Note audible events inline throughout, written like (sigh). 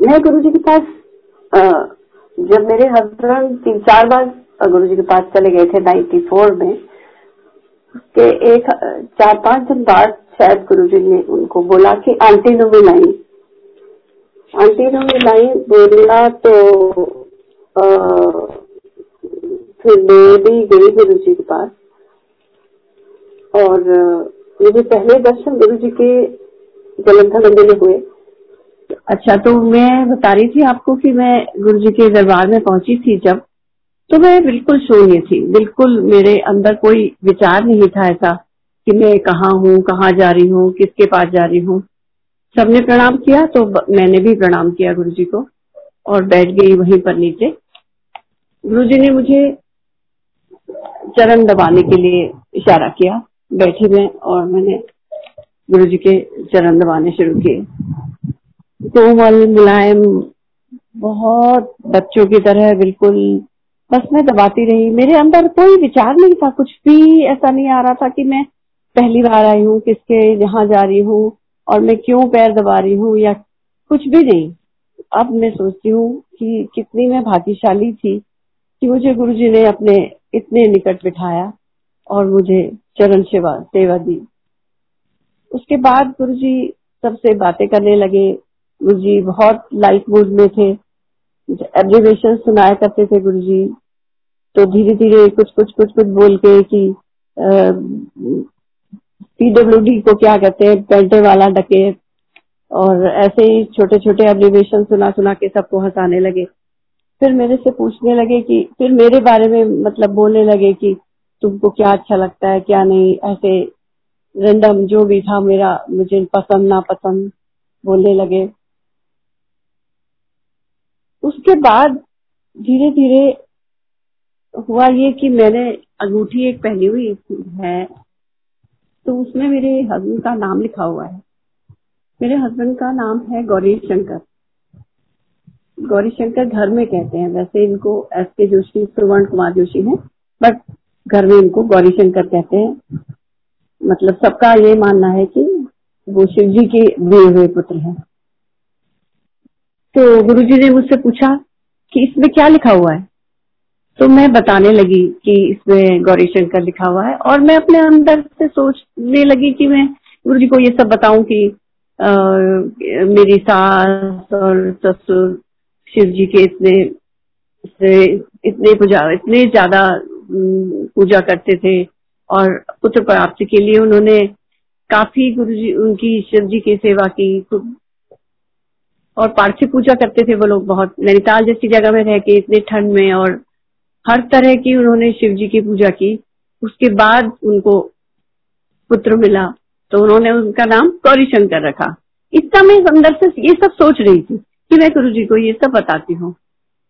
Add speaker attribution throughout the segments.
Speaker 1: मैं गुरु जी के पास जब मेरे हस्बैंड तीन चार बार गुरु जी के पास चले गए थे नाइन्टी फोर में के एक चार पाँच दिन बाद शायद गुरु जी ने उनको बोला कि आंटी नो मिलाई आंटी नो मिलाई बोला तो आ, फिर मैं भी गई गुरु जी के पास। और मुझे पहले दर्शन गुरु जी के जलंधर मंदिर में हुए।
Speaker 2: अच्छा तो मैं बता रही थी आपको कि मैं गुरु जी के दरबार में पहुँची थी जब तो मैं बिल्कुल शून्य थी। बिल्कुल मेरे अंदर कोई विचार नहीं था ऐसा कि मैं कहाँ हूँ, कहाँ जा रही हूँ, किसके पास जा रही हूँ। सबने प्रणाम किया तो मैंने भी प्रणाम किया गुरु जी को और बैठ गई वहीं पर नीचे। गुरु जी ने मुझे चरण दबाने के लिए इशारा किया। बैठी मैं और मैंने गुरु जी के चरण दबाने शुरू किए। कोमल, मुलायम, बहुत बच्चों की तरह बिल्कुल बस मैं दबाती रही। मेरे अंदर कोई विचार नहीं था, कुछ भी ऐसा नहीं आ रहा था कि मैं पहली बार आई हूँ, किसके यहाँ जा रही हूँ और मैं क्यों पैर दबा रही हूँ या कुछ भी नहीं। अब मैं सोचती हूँ कि कितनी मैं भाग्यशाली थी कि मुझे गुरु जी ने अपने इतने निकट बिठाया और मुझे चरण सेवा सेवा दी। उसके बाद गुरु जी सबसे बातें करने लगे गुरु जी बहुत लाइट मूड में थे। एब्रिवेशन सुनाया करते थे गुरु जी तो धीरे धीरे कुछ कुछ कुछ कुछ बोल के कि पीडब्ल्यूडी को क्या कहते हैं पेंटे वाला डके। और ऐसे ही छोटे छोटे एब्रिवेशन सुना सुना के सबको हंसाने लगे। फिर मेरे से पूछने लगे कि, फिर मेरे बारे में मतलब बोलने लगे कि, तुमको क्या अच्छा लगता है, क्या नहीं? ऐसे रेंडम जो भी था मेरा, मुझे पसंद ना पसंद बोलने लगे। उसके बाद धीरे धीरे हुआ ये कि मैंने अंगूठी एक पहनी हुई है तो उसमें मेरे हस्बैंड का नाम लिखा हुआ है। मेरे हस्बैंड का नाम है गौरी शंकर। गौरी शंकर घर में कहते हैं। वैसे इनको एस के जोशी, सुवर्ण कुमार जोशी है बट घर में इनको गौरी शंकर कहते हैं। मतलब सबका ये मानना है कि वो शिव जी के दिए हुए पुत्र हैं। तो गुरु जी ने मुझसे पूछा कि इसमें क्या लिखा हुआ है? तो मैं बताने लगी कि इसमें गौरी शंकर लिखा हुआ है और मैं अपने अंदर से सोचने लगी कि मैं गुरु जी को ये सब बताऊँ कि आ, मेरी सास और ससुर शिव जी के इतने इतने पूजा इतने ज़्यादा पूजा करते थे और पुत्र प्राप्ति के लिए उन्होंने काफ़ी गुरु जी उनकी शिव जी की सेवा की और पार्थिव पूजा करते थे वो लोग बहुत। नैनीताल जैसी जगह में रह के इतने ठंड में और हर तरह की उन्होंने शिव जी की पूजा की। उसके बाद उनको पुत्र मिला तो उन्होंने उनका नाम गौरी शंकर रखा इतना मैं अंदर से ये सब सोच रही थी कि मैं गुरु जी को ये सब बताती हूँ।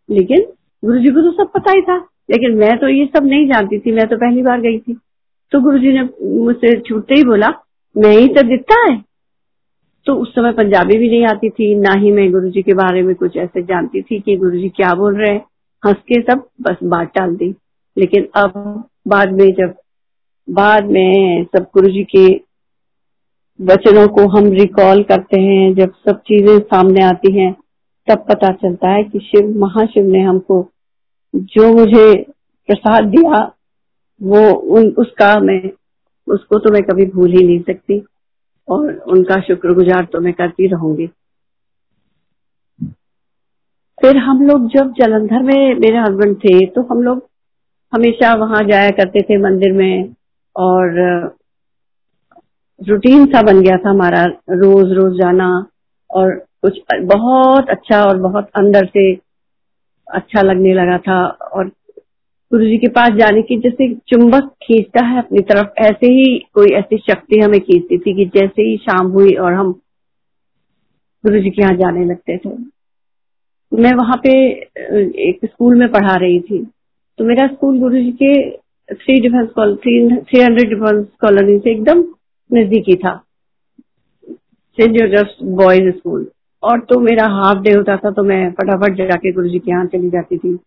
Speaker 2: लेकिन गुरु जी को तो सब पता ही था, लेकिन मैं तो ये सब नहीं जानती थी, मैं तो पहली बार गई थी। तो गुरु जी ने मुझसे छूटते ही बोला, मैं ही तो दिखता है तो उस समय पंजाबी भी नहीं आती थी, ना ही मैं गुरु जी के बारे में कुछ ऐसे जानती थी कि गुरु जी क्या बोल रहे हैं। हंस के सब बस बात टाल दी। लेकिन अब बाद में जब, बाद में सब गुरु जी के वचनों को हम रिकॉल करते हैं, जब सब चीज़ें सामने आती हैं, तब पता चलता है कि शिव, महाशिव ने हमको जो मुझे प्रसाद दिया, वो उन, उसका मैं, उसको तो मैं कभी भूल ही नहीं सकती। और उनका शुक्रगुजार तो मैं करती रहूँगी। फिर हम लोग जब जलंधर में मेरे हस्बैंड थे तो हम लोग हमेशा वहाँ जाया करते थे मंदिर में और रूटीन सा बन गया था हमारा, रोज रोज जाना और कुछ बहुत अच्छा और बहुत अंदर से अच्छा लगने लगा था और गुरु जी के पास जाने की जैसे चुंबक खींचता है अपनी तरफ़, ऐसे ही कोई ऐसी शक्ति हमें खींचती थी कि जैसे ही शाम हुई और हम गुरु जी के यहाँ जाने लगते थे। मैं वहाँ पे एक स्कूल में पढ़ा रही थी। तो मेरा स्कूल गुरु जी के three Defence three hundred Defence Colony से एकदम नजदीकी था। सेंट जोसेफ बॉयज़ स्कूल और तो मेरा हाफ़ डे होता था तो मैं फटाफट जाके गुरु जी के यहाँ चली जाती थी।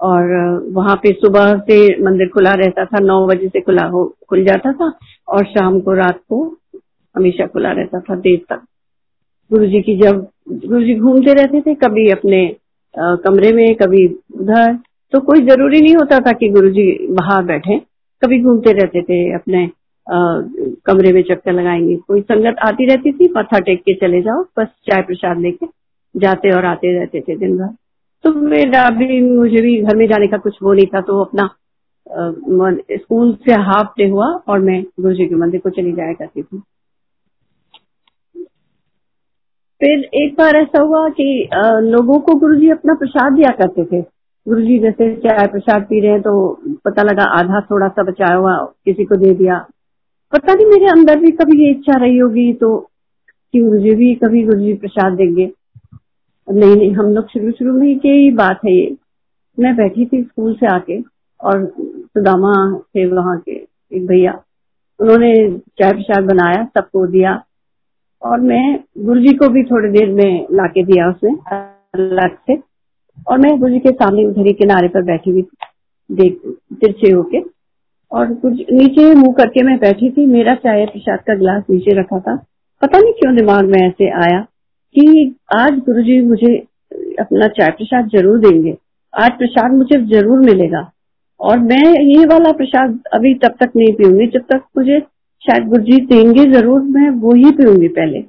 Speaker 2: और वहाँ पे सुबह से मंदिर खुला रहता था नौ बजे से खुला हो खुल जाता था और शाम को रात को हमेशा खुला रहता था देर तक गुरु जी की जब गुरु जी घूमते रहते थे कभी अपने आ, कमरे में कभी उधर तो कोई ज़रूरी नहीं होता था कि गुरु जी बाहर बैठे। कभी घूमते रहते थे अपने आ, कमरे में चक्कर लगाएँगे। कोई संगत आती रहती थी मत्था टेक के चले जाओ बस चाय प्रसाद लेके जाते और आते रहते थे दिन भर। तो मेरा भी मुझे भी घर में जाने का कुछ वो नहीं था तो अपना स्कूल से हाफ़ डे हुआ और मैं गुरु जी के मंदिर को चली जाया करती थी। फिर एक बार ऐसा हुआ कि लोगों को गुरु जी अपना प्रसाद दिया करते थे। गुरु जी जैसे चाय प्रसाद पी रहे हैं तो पता लगा आधा थोड़ा सा बचाया हुआ, किसी को दे दिया। पता नहीं मेरे अंदर भी कभी ये इच्छा रही होगी तो कि गुरु जी भी कभी गुरु जी प्रसाद देंगे। नहीं नहीं, हम लोग शुरू शुरू में ही बात है ये। मैं बैठी थी स्कूल से आके और सुदामा थे वहाँ के, एक भैया। उन्होंने चाय प्रसाद बनाया, सबको दिया। और मैं गुरु जी को भी थोड़ी देर में लाके दिया उसने अलग से। और मैं गुरु जी के सामने उधर किनारे पर बैठी हुई देख, तिरछे होके। और कुछ नीचे मुँह करके मैं बैठी थी, मेरा चाय प्रसाद का गिलास नीचे रखा था। पता नहीं क्यों दिमाग में ऐसे आया। कि आज गुरु जी मुझे अपना चाय प्रसाद ज़रूर देंगे। आज प्रसाद मुझे ज़रूर मिलेगा। और मैं ये वाला प्रसाद अभी तब तक नहीं पीऊँगी, जब तक मुझे शायद गुरु जी देंगे ज़रूर, मैं वो ही पीऊँगी पहले।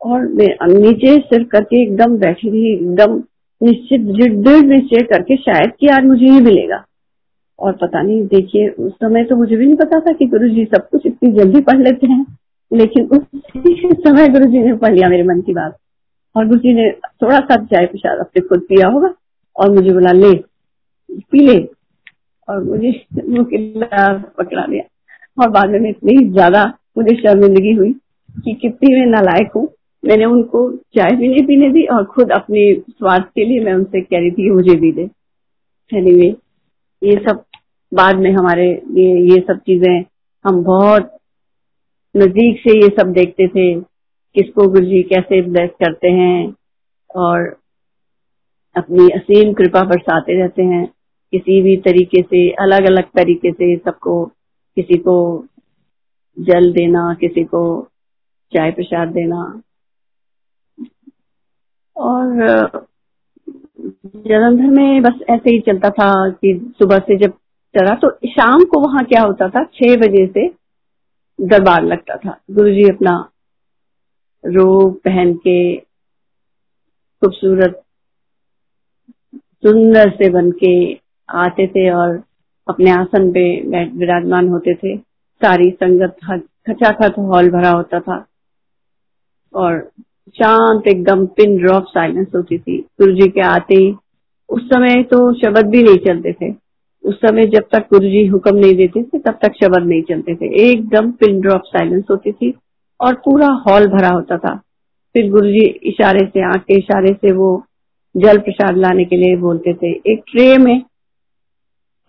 Speaker 2: और मैं नीचे सिर करके एकदम बैठी रही, एकदम निश्चित, दृढ़ निश्चय करके शायद कि आज मुझे ही मिलेगा। और पता नहीं, देखिए, उस समय तो मुझे भी नहीं पता था कि गुरु जी सब कुछ इतनी जल्दी पढ़ लेते हैं। लेकिन उस समय गुरु जी ने पढ़ लिया मेरे मन की बात। और गुरु जी ने थोड़ा सा चाय प्रसाद अपने खुद पिया होगा और मुझे बोला, ले, पी ले। और मुझे पकड़ा दिया और बाद में इतनी ज़्यादा मुझे शर्मिंदगी हुई कि कितनी मैं नालायक हूँ। मैंने उनको चाय भी नहीं पीने दी और खुद अपने स्वार्थ के लिए मैं उनसे कह रही थी कि मुझे भी दे। एनीवे ये सब बाद में हमारे लिए ये सब चीज़ें हम बहुत नज़दीक से ये सब देखते थे, किसको गुरु जी कैसे ब्लेस करते हैं और अपनी असीम कृपा बरसाते रहते हैं। किसी भी तरीके से अलग अलग तरीके से सबको, किसी को जल देना, किसी को चाय प्रसाद देना। और, जलंधर में बस ऐसे ही चलता था कि सुबह से जब चला तो शाम को वहाँ क्या होता था? छह बजे से दरबार लगता था। गुरुजी अपना रोब पहन के खूबसूरत, सुंदर से बन के आते थे और अपने आसन पे विराजमान होते थे। सारी संगत खचाखच हॉल भरा होता था और शांत एकदम पिन ड्रॉप साइलेंस होती थी। गुरु जी के आते ही उस समय तो शब्द भी नहीं चलते थे। उस समय जब तक गुरु जी हुक्म नहीं देते थे, तब तक शब्द नहीं चलते थे। एकदम पिन ड्रॉप साइलेंस होती थी और पूरा हॉल भरा होता था। फिर गुरु जी इशारे से, आँख के इशारे से वो जल प्रसाद लाने के लिए बोलते थे। एक ट्रे में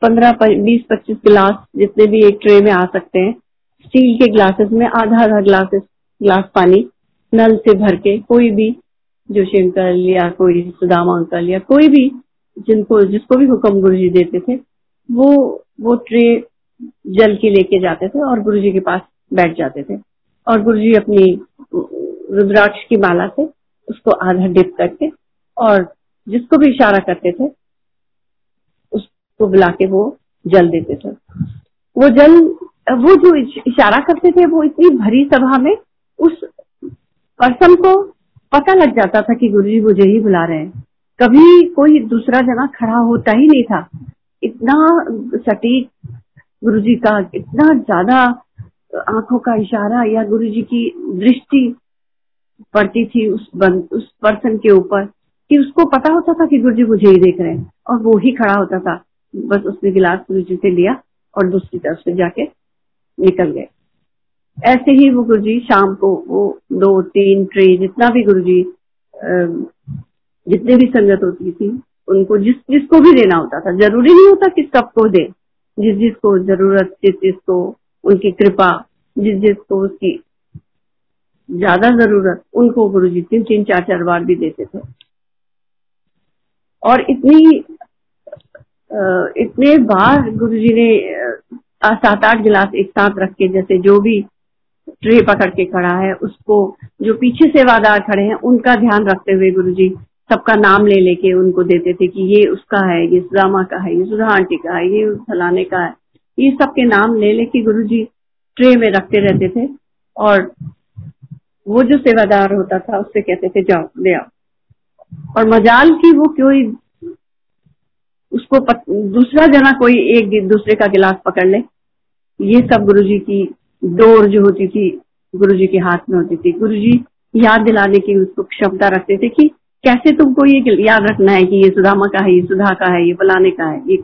Speaker 2: पंद्रह बीस, पच्चीस गिलास जितने भी एक ट्रे में आ सकते हैं, स्टील के ग्लासेस में आधा आधा ग्लासेस, ग्लास पानी, नल से भर के कोई भी जोशी अंकल या कोई सुदामा अंकल या कोई भी जिनको, जिसको भी हुक्म गुरु जी देते थे वो वो ट्रे जल की लेके जाते थे और गुरु जी के पास बैठ जाते थे। और गुरु जी अपनी रुद्राक्ष की माला से उसको आधा डिप करके और जिसको भी इशारा करते थे, उसको बुला के वो जल देते थे। वो जल, वो जो इशारा करते थे, वो इतनी भरी सभा में उस पर्सन को पता लग जाता था कि गुरु जी मुझे ही बुला रहे हैं। कभी कोई दूसरा जना खड़ा होता ही नहीं था। इतना सटीक गुरु जी का इतना ज़्यादा आँखों का इशारा या गुरु जी की दृष्टि पड़ती थी उस बन, उस पर्सन के ऊपर कि उसको पता होता था कि गुरु जी मुझे ही देख रहे हैं और वो ही खड़ा होता था। बस उसने गिलास गुरु जी से लिया और दूसरी तरफ़ से जाके निकल गए। ऐसे ही वो गुरु जी शाम को वो दो तीन ट्रे जितना भी गुरु जी जितने भी संगत होती थी उनको जिस, जिसको भी देना होता था। ज़रूरी नहीं होता कि सबको दे। जिस, जिसको ज़रूरत, जिस, जिसको उनकी कृपा, जिस, जिसको उसकी ज़्यादा ज़रूरत, उनको गुरु जी तीन तीन, चार चार बार भी देते थे। और इतनी इतने बार गुरु जी ने सात, आठ गिलास एक साथ रख के, जैसे जो भी ट्रे पकड़ के खड़ा है, उसको, जो पीछे सेवादार खड़े हैं, उनका ध्यान रखते हुए गुरु जी सबका नाम ले लेके उनको देते थे कि ये उसका है ये सुदामा का है ये सुधा आंटी का है ये फलाने का है। ये सबके नाम ले लेके गुरु जी ट्रे में रखते रहते थे और वो जो सेवादार होता था उससे कहते थे जाओ ले आओ। और मजाल की वो कोई उसको पत, दूसरा जना कोई एक दूसरे का गिलास पकड़ ले। ये सब गुरुजी की डोर जो होती थी गुरुजी के हाथ में होती थी। गुरुजी याद दिलाने की उसको क्षमता रखते थे कि कैसे तुमको ये याद रखना है कि ये सुदामा का है, ये सुधा का है, ये फलाने का है, ये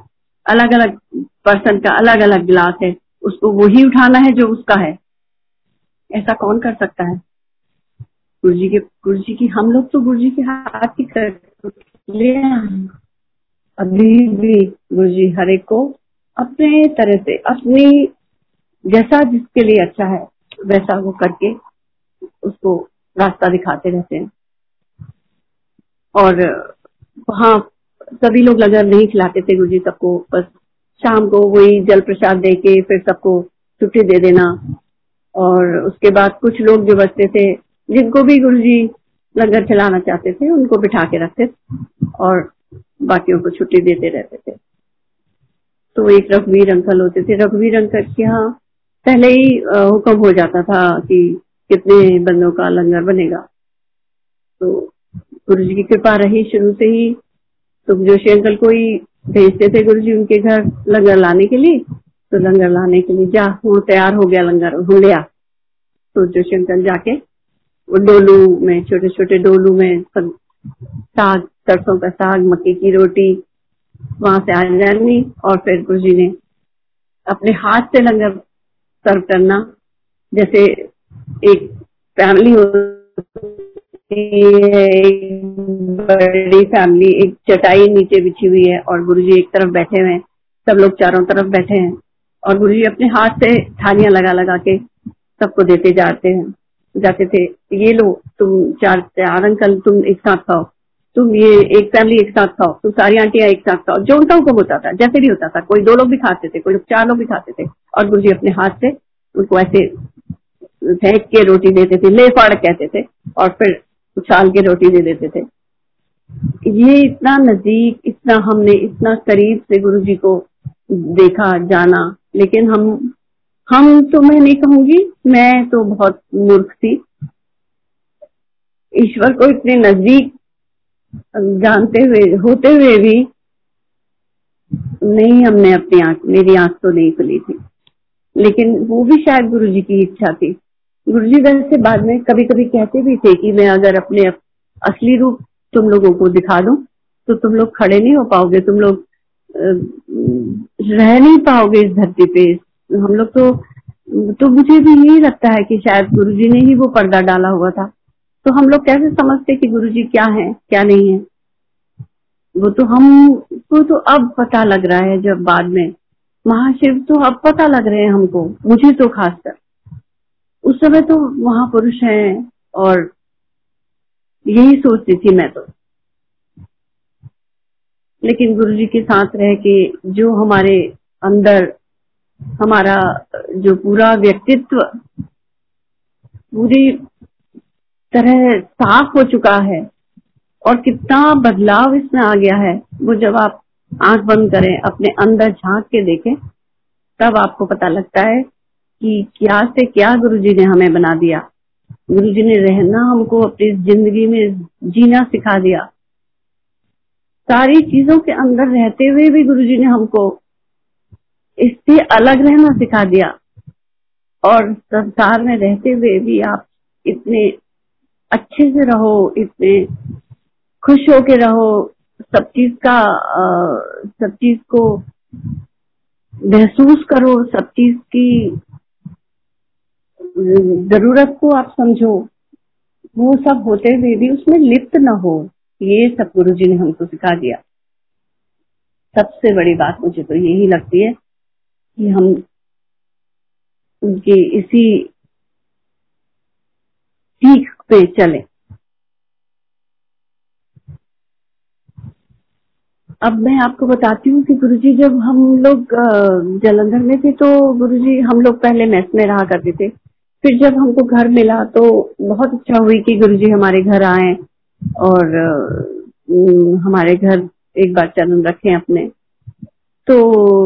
Speaker 2: अलग अलग पर्सन का अलग अलग गिलास है, उसको वही उठाना है जो उसका है। ऐसा कौन कर सकता है? गुरु जी के गुरु जी की, हम लोग तो गुरु जी के हाथ की कर अभी भी गुरु जी हर एक को अपने तरह से, अपनी जैसा जिसके लिए अच्छा है, वैसा वो करके उसको रास्ता दिखाते रहते हैं। और वहाँ सभी लोग लगर नहीं खिलाते थे गुरु जी सबको, बस शाम को वही जल प्रसाद दे के फिर सबको छुट्टी दे देना। और उसके बाद कुछ लोग जो बचते थे, जिनको भी गुरु जी लंगर चलाना चाहते थे, उनको बिठा के रखते थे और बाकियों को छुट्टी देते रहते थे। तो एक रघुवीर अंकल होते थे। रघुवीर अंकल के यहाँ पहले ही हुक्म हो जाता था कि कितने बंदों का लंगर बनेगा। तो गुरु जी की कृपा रही शुरू से ही। तो जोशी अंकल को ही भेजते थे गुरु जी उनके घर लंगर लाने के लिए तो लंगर लाने के लिए जा वो तैयार हो गया लंगर, हो लिया तो जोशी अंकल जाके, वो डोलू में छोटे छोटे डोलू में, सब साग, सरसों का साग, मक्के की रोटी, वहाँ से आ जानी और फिर गुरु जी ने अपने हाथ से लंगर सर्व करना। जैसे एक फैमिली है बड़ी फैमिली, एक चटाई नीचे बिछी हुई है और गुरुजी एक तरफ़ बैठे हुए हैं। सब लोग चारों तरफ़ बैठे हैं और गुरुजी अपने हाथ से थालियाँ लगा लगा के सबको देते जाते हैं। जाते थे, ये लो, तुम चार चार अंकल, तुम एक साथ खाओ। तुम ये एक फैमिली एक साथ खाओ। तुम सारी आंटियाँ एक साथ खाओ। जो उनका हुक्म होता था, जैसे भी होता था, कोई दो लोग भी खाते थे, कोई चार लोग भी खाते थे और गुरु जी अपने हाथ से उनको ऐसे फेंक के रोटी देते थे, ले फाड़ कहते थे और फिर उछाल के रोटी दे देते थे। ये इतना नज़दीक, इतना हमने, इतना करीब से गुरु जी को देखा, जाना। लेकिन हम हम तो मैं नहीं कहूँगी, मैं तो बहुत मूर्ख थी। ईश्वर को इतने नज़दीक जानते हुए, होते हुए भी नहीं हमने अपनी आँख, मेरी आँख तो नहीं खुली थी। लेकिन वो भी शायद गुरु जी की इच्छा थी। गुरु जी वैसे बाद में कभी कभी कहते भी थे कि मैं अगर अपने असली रूप तुम लोगों को दिखा दूँ तो तुम लोग खड़े नहीं हो पाओगे, तुम लोग रह नहीं पाओगे इस धरती पे। हम लोग तो तो मुझे भी यही लगता है कि शायद गुरु जी ने ही वो पर्दा डाला हुआ था। तो हम लोग कैसे समझते कि गुरु जी क्या है, क्या नहीं है? वो तो हम को तो अब पता लग रहा है जब बाद में। महाशिव तो अब पता लग रहे हैं हमको, मुझे तो खासकर। उस समय तो वहाँ महापुरुष हैं और यही सोचती थी मैं तो। लेकिन गुरु जी के साथ रह के जो हमारे अंदर हमारा जो पूरा व्यक्तित्व पूरी तरह साफ़ हो चुका है और कितना बदलाव इसमें आ गया है, वो जब आप आँख बंद करें, अपने अंदर झाँक के देखें, तब आपको पता लगता है कि क्या से क्या गुरुजी ने हमें बना दिया। गुरुजी ने रहना हमको अपनी ज़िंदगी में जीना सिखा दिया। सारी चीज़ों के अंदर रहते हुए भी गुरुजी ने हमको इससे अलग रहना सिखा दिया। और संसार में रहते हुए भी आप इतने अच्छे से रहो, इतने खुश होके रहो, सब चीज़ का सब चीज़ को महसूस करो, सब चीज़ की ज़रूरत को आप समझो। वो सब होते हुए भी उसमें लिप्त न हो। ये सब गुरु जी ने हमको सिखा दिया। सबसे बड़ी बात मुझे तो यही लगती है कि हम उनके इसी सीख पे चले। अब मैं आपको बताती हूँ कि गुरुजी, जब हम लोग जलंधर में थे तो गुरुजी हम लोग पहले मेस में रहा करते थे। फिर जब हमको घर मिला तो बहुत इच्छा हुई कि गुरुजी हमारे घर आए और हमारे घर एक बार चरण रखे अपने। तो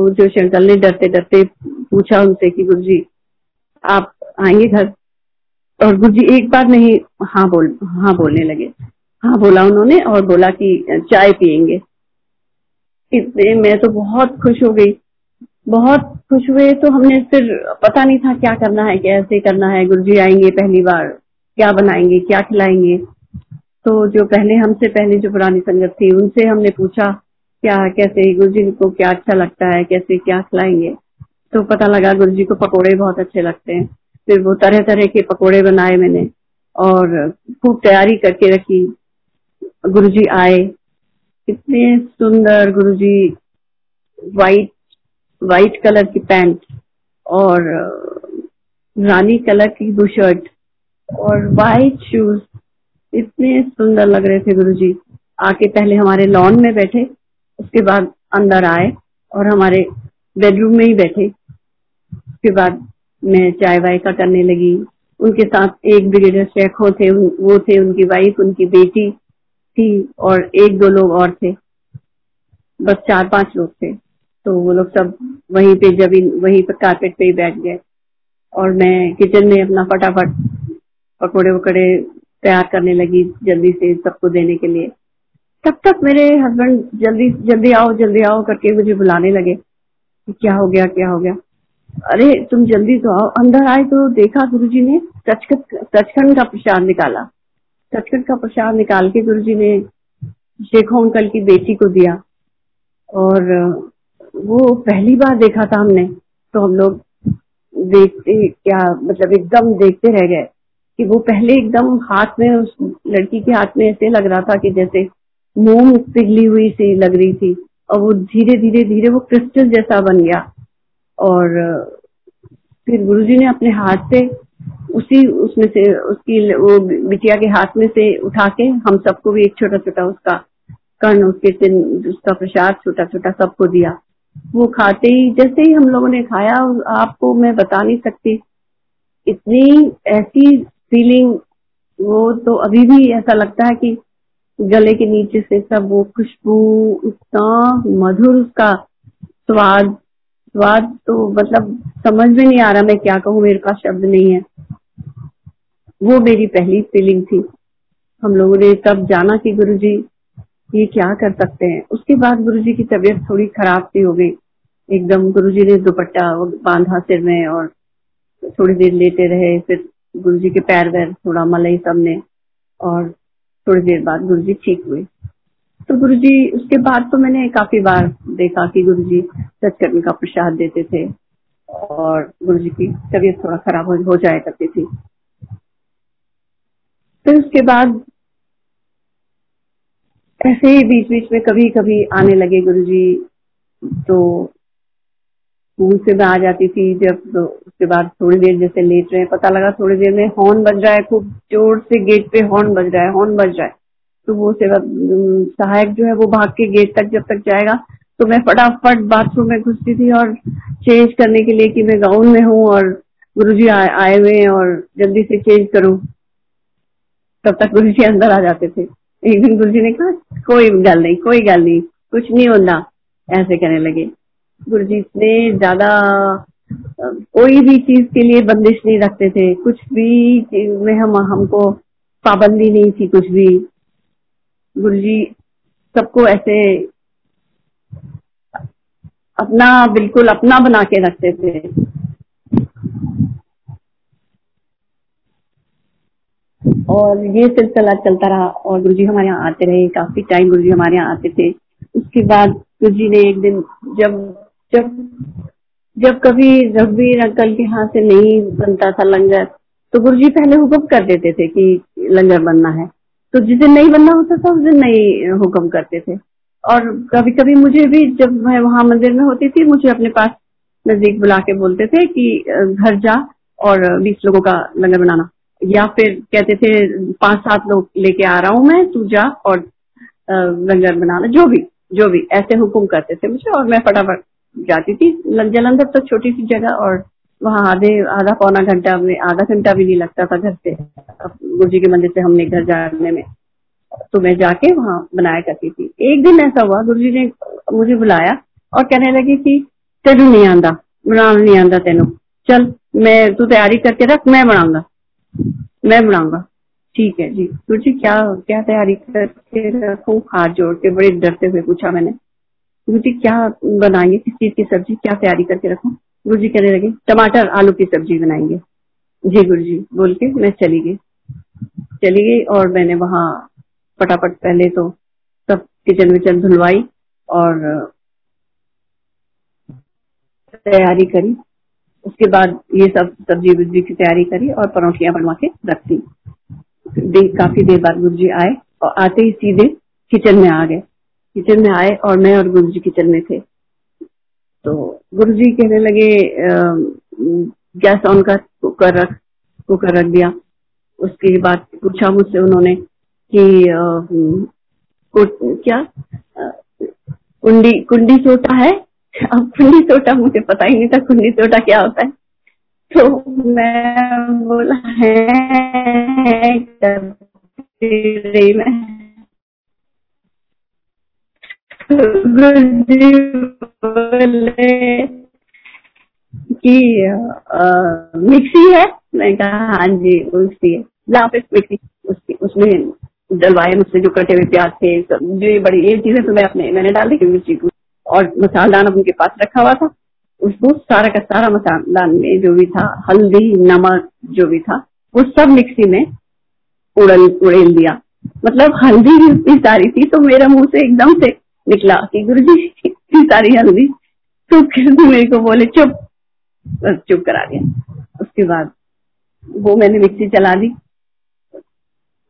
Speaker 2: जो शंकर ने डरते डरते पूछा उनसे कि गुरुजी, आप आएँगे घर? और गुरुजी एक बार नहीं हाँ बोल हाँ बोलने लगे। हाँ बोला उन्होंने और बोला कि चाय पियेंगे। इतने मैं तो बहुत खुश हो गई। बहुत खुश हुए तो हमने फिर पता नहीं था क्या करना है, कैसे करना है। गुरु जी आएँगे पहली बार, क्या बनाएँगे, क्या खिलाएँगे। तो जो पहले, हमसे पहले जो पुरानी संगत थी, उनसे हमने पूछा, क्या, कैसे गुरु जी को क्या अच्छा लगता है, कैसे क्या खिलाएँगे। तो पता लगा गुरु जी को पकोड़े बहुत अच्छे लगते हैं। फिर वो तरह तरह के पकोड़े बनाए मैंने और खूब तैयारी करके रखी। गुरु जी आए, इतने सुंदर Guru ji white white colour की पैंट और रानी कलर की दो बुशर्ट और वाइट शूज़। इतने सुंदर लग रहे थे गुरु जी आके पहले हमारे लॉन में बैठे, उसके बाद अंदर आए और हमारे बेडरूम में ही बैठे। उसके बाद मैं चाय वाय का करने लगी। उनके साथ एक ब्रिगेडियर शेखो थे वो थे उनकी वाइफ, उनकी बेटी थी और एक दो लोग और थे। बस चार पाँच लोग थे। तो वो लोग सब वहीं पे जब वहीं पर कारपेट पे ही बैठ गए। और मैं किचन में अपना फटाफट पकोड़े वकोड़े तैयार करने लगी जल्दी से सबको देने के लिए। तब तक मेरे हस्बैंड जल्दी जल्दी आओ जल्दी आओ करके मुझे बुलाने लगे क्या हो गया, क्या हो गया। अरे, तुम जल्दी तो आओ। अंदर आए तो देखा गुरु जी ने सचखंड का प्रसाद निकाला। सचखंड का प्रसाद निकाल के गुरु जी ने शेखो अंकल की बेटी को दिया। और वो पहली बार देखा था हमने तो हम लोग देखते क्या मतलब एकदम देखते रह गए कि वो पहले एकदम हाथ में, उस लड़की के हाथ में ऐसे लग रहा था कि जैसे मोम पिघली हुई सी लग रही थी, और वो धीरे धीरे धीरे वो क्रिस्टल जैसा बन गया। और फिर गुरुजी ने अपने हाथ से उसी, उसमें से, उसकी वो बिटिया के हाथ में से उठा के हम सबको भी एक छोटा छोटा उसका कर्ण, उसके उसका प्रसाद छोटा छोटा सबको दिया। वो खाते ही, जैसे ही हम लोगों ने खाया, आपको मैं बता नहीं सकती। इतनी ऐसी फीलिंग वो तो अभी भी ऐसा लगता है कि गले के नीचे से सब वो खुशबू, इतना मधुर उसका स्वाद स्वाद तो मतलब समझ में नहीं आ रहा मैं क्या कहूँ, मेरे पास शब्द नहीं है। वो मेरी पहली फीलिंग थी। हम लोगों ने तब जाना कि गुरुजी ये क्या कर सकते हैं? उसके बाद गुरु जी की तबीयत थोड़ी खराब सी हो गई। एकदम गुरु जी ने दुपट्टा बांधा सिर में और थोड़ी देर लेटे रहे। फिर गुरु जी के पैर वैर थोड़ा मलाई सबने और थोड़ी देर बाद गुरु जी ठीक हुए। तो गुरु जी उसके बाद तो मैंने काफ़ी बार देखा कि गुरु जी सचकर्मी का प्रसाद देते थे और गुरु जी की तबीयत थोड़ा खराब हो जाया करती थी। फिर उसके बाद ऐसे ही बीच बीच में कभी कभी आने लगे गुरु जी तो स्कूल से मैं आ जाती थी जब तो उसके बाद थोड़ी देर जैसे लेट रहे, पता लगा थोड़ी देर में हॉर्न बज रहा है, खूब ज़ोर से गेट पे हॉर्न बज रहा है, हॉर्न बज रहा है। तो वो सेवा सहायक जो है वो भाग के गेट तक जब तक जाएगा तो मैं फटाफट बाथरूम में घुसती थी और चेंज करने के लिए कि मैं गाउन में हूँ और गुरु जी आए हुए और जल्दी से चेंज करूँ। तब तक गुरु जी अंदर आ जाते थे। एक दिन गुरु जी ने कहा, कोई गल नहीं, कोई गल नहीं, कुछ नहीं होता ऐसे कहने लगे। गुरु जी इतने ज़्यादा, कोई भी चीज़ के लिए बंदिश नहीं रखते थे। कुछ भी चीज़ में हम, हमको पाबंदी नहीं थी कुछ भी। गुरु जी सबको ऐसे अपना, बिल्कुल अपना बना के रखते थे। और ये सिलसिला चलता रहा और गुरुजी हमारे यहाँ आते रहे। काफ़ी टाइम गुरुजी हमारे यहाँ आते थे। उसके बाद गुरुजी ने एक दिन जब जब जब कभी रघुवीर अंकल के हाथ से नहीं बनता था लंगर तो गुरु जी पहले हुक्म कर देते थे कि लंगर बनना है। तो जिस दिन नहीं बनना होता था, उस दिन नहीं हुक्म करते थे। और कभी कभी मुझे भी जब मैं वहाँ मंदिर में होती थी, मुझे अपने पास नज़दीक बुला के बोलते थे कि घर जा और बीस लोगों का लंगर बनाना। या फिर कहते थे पाँच सात लोग लेके आ रहा हूँ मैं, तू जा और लंगर बनाना जो भी जो भी, ऐसे हुक्म करते थे मुझे और मैं फटाफट जाती थी। जलंधर तो छोटी सी जगह और वहाँ आधे, आधा पौना घंटा में, आधा घंटा भी नहीं लगता था घर से। गुरु जी के मंदिर से हमने घर जाने में तो मैं जाके वहाँ बनाया करती थी। एक दिन ऐसा हुआ गुरु जी ने मुझे बुलाया और कहने लगे कि, तेन नहीं आंदा बनाना नहीं आंदा तेन। चल, मैं, तू तैयारी करके रख, मैं बनाऊँगा मैं बनाऊँगा ठीक है जी। गुरु जी, क्या क्या तैयारी करके रखू? हाथ जोड़ के, बड़े डरते हुए पूछा मैंने। गुरु जी, क्या बनाएँगे? किस चीज़ की सब्ज़ी? क्या तैयारी करके रखू? गुरु जी कहने लगे, टमाटर आलू की सब्ज़ी बनाएँगे। जी गुरु जी, बोल के मैं चली गई। चली गई और मैंने वहाँ फटाफट पहले तो सब किचन विचन धुलवाई और तैयारी करी। उसके बाद ये सब सब्ज़ी वब्जी की तैयारी करी और परौठियाँ बनवा के रख दी दे, काफ़ी देर बाद गुरु जी आए और आते ही सीधे किचन में आ गए। किचन में आए और मैं और गुरु जी किचन में थे। तो गुरु जी कहने लगे गैस ऑन कर कुकर रख कुकर रख दिया। उसके बाद पूछा मुझसे उन्होंने कि आ, क्या? कुंडी कुंडी सोटा है? अब कुंडी सोटा मुझे पता ही नहीं था कुंडी सोटा क्या होता है। तो मैं बोला, है बोले कि मिक्सी है? मैं कहा हाँ जी मिक्सी है। ला पे मिक्सी, उसकी, उसमें डलवाए मुझसे जो कटे हुए प्याज थे, सब, जो बड़ी, ये चीज़ें तो मैं अपने, मैंने डाल दी मिर्ची को और मसाला उनके पास रखा हुआ था। उसको सारा का सारा मसाला में जो भी था, हल्दी, नमक जो भी था, वो सब मिक्सी में उड़ल उड़ेल दिया। मतलब हल्दी भी उतनी सारी थी तो मेरा मुँह से एकदम से निकला कि गुरु जी इतनी सारी हल्दी। तो फिर मेरे को बोले, चुप। बस चुप करा दिया। उसके बाद वो मैंने मिक्सी चला दी।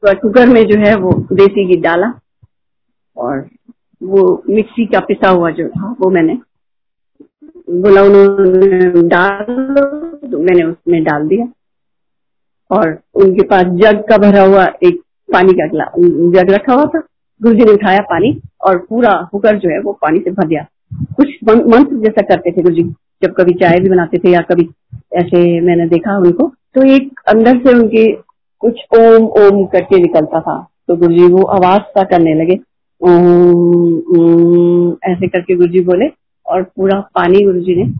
Speaker 2: तो कुकर में जो है वो देसी घी डाला और वो मिक्सी का पिसा हुआ जो था, वो मैंने बोला उन्होंने डाल तो मैंने उसमें डाल दिया। और उनके पास जग का भरा हुआ एक पानी का जग रखा हुआ था। गुरु जी ने उठाया पानी और पूरा हुकर जो है वो पानी से भर दिया। कुछ मंत्र जैसा करते थे गुरु जी, जब कभी चाय भी बनाते थे या कभी ऐसे मैंने देखा उनको तो एक अंदर से उनके कुछ ओम ओम करके निकलता था। तो गुरु जी वो आवाज़ सा करने लगे। ऐसे करके गुरु जी बोले और पूरा पानी गुरु जी ने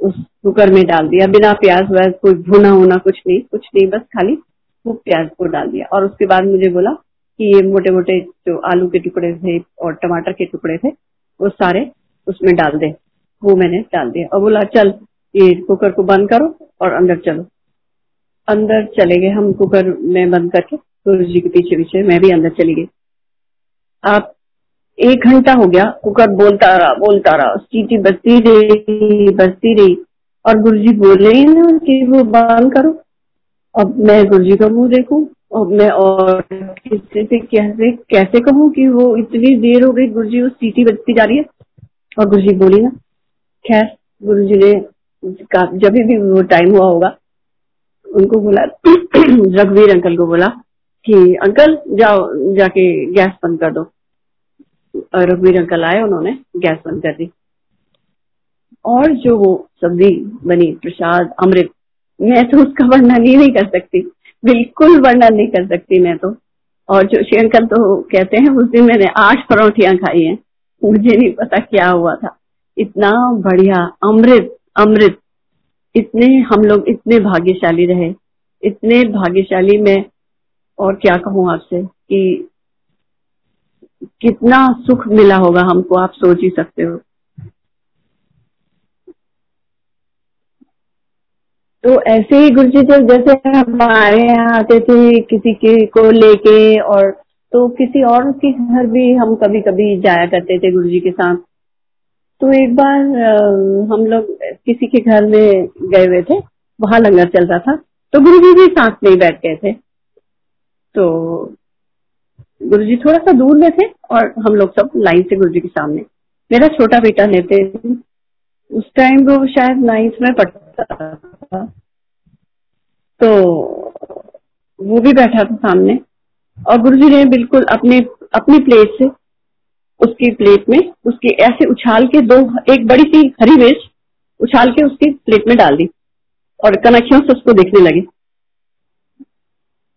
Speaker 2: उस कुकर में डाल दिया। बिना प्याज व्याज कोई भुना होना कुछ नहीं कुछ नहीं, बस खाली खूब प्याज को डाल दिया। और उसके बाद मुझे बोला कि ये मोटे मोटे जो आलू के टुकड़े थे और टमाटर के टुकड़े थे, वो सारे उसमें डाल दे। वो मैंने डाल दिया और बोला, चल, ये कुकर को बंद करो और अंदर चलो। अंदर चले गए हम कुकर में बंद करके। गुरु जी के पीछे पीछे मैं भी अंदर चली गई। आप एक घंटा हो गया कुकर बोलता रहा बोलता रहा सीटी बजती रही बजती रही, और गुरु जी बोले ही ना कि वो बंद करो। अब मैं गुरु जी का मुँह देखू, अब मैं और किसी से कैसे कैसे कहूँ कि वो इतनी देर हो गई गुरु जी वो सीटी बजती जा रही है? और गुरु जी बोली ना, खैर गुरु जी ने जब भी वो टाइम हुआ होगा, उनको बोला, (clears throat) रघुवीर अंकल को बोला कि अंकल, जाओ, जाके गैस बंद कर दो। रघुवीर अंकल आए, उन्होंने गैस बंद कर दी। और जो वो सब्ज़ी बनी, प्रसाद, अमृत, मैं तो उसका वर्णन ही नहीं कर सकती। बिल्कुल वर्णन नहीं कर सकती मैं तो। और जो श्री अंकल तो कहते हैं, उस दिन मैंने आठ परौठियाँ खाई हैं। मुझे नहीं पता क्या हुआ था। इतना बढ़िया अमृत अमृत। इतने हम लोग इतने भाग्यशाली रहे। इतने भाग्यशाली में और क्या कहूँ आपसे कि कितना सुख मिला होगा हमको, आप सोच ही सकते हो। तो ऐसे ही गुरु जी तो जैसे हमारे यहाँ आते थे किसी के को लेके और तो किसी और के घर भी हम कभी कभी जाया करते थे गुरु जी के साथ। तो एक बार हम लोग किसी के घर में गए हुए थे, वहाँ लंगर चल रहा था तो गुरु जी भी साथ में ही बैठ गए थे। तो गुरु जी थोड़ा सा दूर में थे और हम लोग सब लाइन से गुरु जी के सामने। मेरा छोटा बेटा लेते उस टाइम वो शायद नाइन्थ में पढ़ता था। तो वो भी बैठा था सामने। और गुरु जी ने बिल्कुल अपने, अपनी प्लेट से उसकी प्लेट में उसकी ऐसे उछाल के दो, एक बड़ी सी हरी मिर्च उछाल के उसकी प्लेट में डाल दी और कनेक्शन उसको देखने लगे।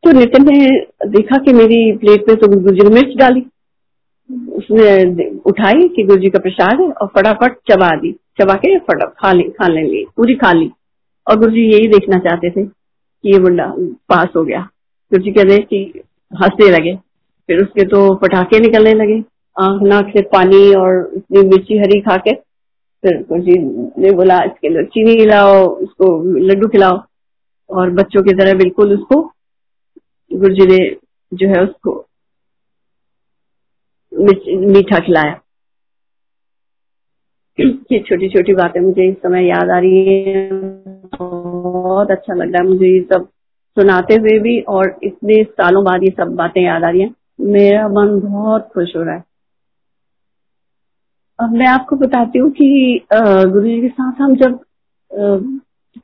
Speaker 2: तो नितिन ने देखा कि मेरी प्लेट में तो गुरु जी ने मिर्च डाली। उसने उठाई कि गुरु जी का प्रसाद है और फटाफट चबा दी। चबा के फटाफट खा ली, खा लेंगे पूरी खा ली। और गुरु जी यही देखना चाहते थे कि ये मुंडा पास हो गया। गुरु जी कहते कि हंसने लगे। फिर उसके तो पटाखे निकलने लगे। आँख, नाक से पानी और इतनी मिर्ची हरी खा के फिर गुरु जी ने बोला, इसके लिए चीनी खिलाओ उसको लड्डू खिलाओ। और बच्चों की तरह बिल्कुल उसको गुरु जी ने जो है उसको मीठा खिलाया। ये छोटी छोटी बातें मुझे इस समय याद आ रही है। बहुत अच्छा लग रहा है मुझे ये सब सुनाते हुए भी और इतने सालों बाद ये सब बातें याद आ रही हैं। मेरा मन बहुत खुश हो रहा है। अब मैं आपको बताती हूँ कि गुरु जी के साथ हम जब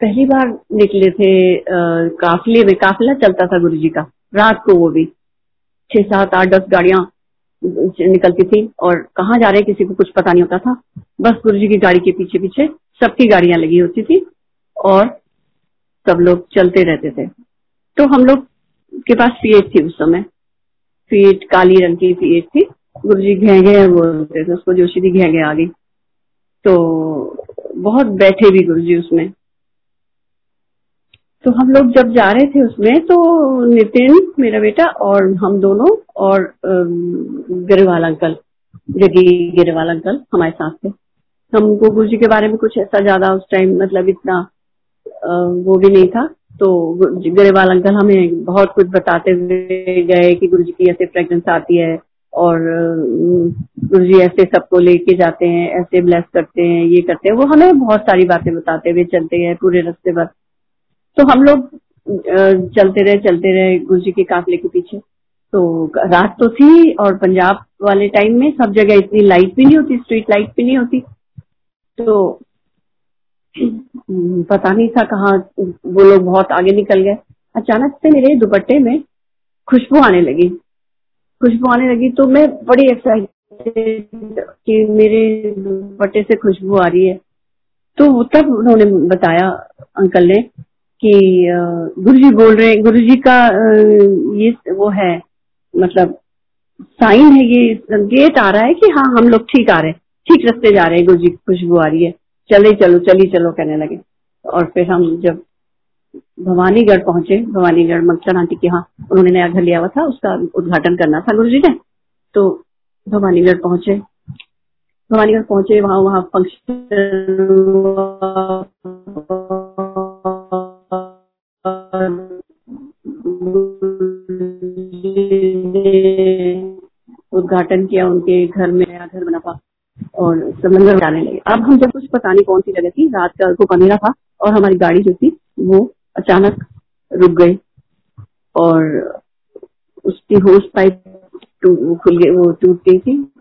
Speaker 2: पहली बार निकले थे आ, काफिले में। काफिला चलता था गुरु जी का रात को वो भी। छह सात आठ दस गाड़िया निकलती थी और कहाँ जा रहे किसी को कुछ पता नहीं होता था। बस गुरु जी की गाड़ी के पीछे पीछे सबकी गाड़ियाँ लगी होती थी और सब लोग चलते रहते थे। तो हम लोग के पास फीएट थी उस समय। फीट काली रंग की फीएट थी। गुरु जी घेगे बोलते थे उसको जोशी दी घेगे आ गई। तो बहुत बैठे भी गुरु जी उसमें। तो हम लोग जब जा रहे थे उसमें तो नितिन, मेरा बेटा और हम दोनों और गिरवाल अंकल, जगी गिरवाल अंकल, हमारे साथ थे। हमको गुरु जी के बारे में कुछ ऐसा ज़्यादा उस टाइम मतलब इतना वो भी नहीं था। तो गिरवाल अंकल हमें बहुत कुछ बताते हुए गए कि गुरु जी की ऐसे प्रेगनेंस आती है और गुरु जी ऐसे सबको लेके जाते हैं, ऐसे ब्लेस करते हैं, ये करते हैं। वो हमें बहुत सारी बातें बताते हुए चलते हैं, पूरे रस्ते पर। तो हम लोग चलते रहे चलते रहे गुरु जी के काफले के पीछे। तो रात तो थी और पंजाब वाले टाइम में सब जगह इतनी लाइट भी नहीं होती स्ट्रीट लाइट भी नहीं होती। तो पता नहीं था कहाँ वो लोग बहुत आगे निकल गए। अचानक से मेरे दुपट्टे में खुशबू आने लगी। खुशबू आने लगी तो मैं बड़ी एक्साइटेड कि मेरे दुपट्टे से खुशबू आ रही है। तो तब उन्होंने बताया, अंकल ने कि गुरु जी बोल रहे गुरु जी का ये वो है मतलब साइन है ये संकेत आ रहा है कि हाँ हम लोग ठीक आ रहे हैं। ठीक रस्ते जा रहे हैं गुरु जी की खुशबू आ रही है। चले, चलो, चली, चलो, कहने लगे। और फिर हम जब भवानीगढ़ पहुँचे, भवानीगढ़ मक्सर आंटी के यहाँ, उन्होंने नया घर लिया हुआ था, उसका उद्घाटन करना था गुरु जी ने। तो भवानीगढ़ पहुँचे। भवानीगढ़ पहुँचे, वहाँ वहाँ फ़ंक्शन उद्घाटन किया, उनके घर में नया घर बना था और समंदर जाने लगे। अब हम जब कुछ पता नहीं कौन सी जगह थी, रात का को अंधेरा था और हमारी गाड़ी जो थी, वो अचानक रुक गई और उसकी होस पाइप खुल गई, वो टूट गई थी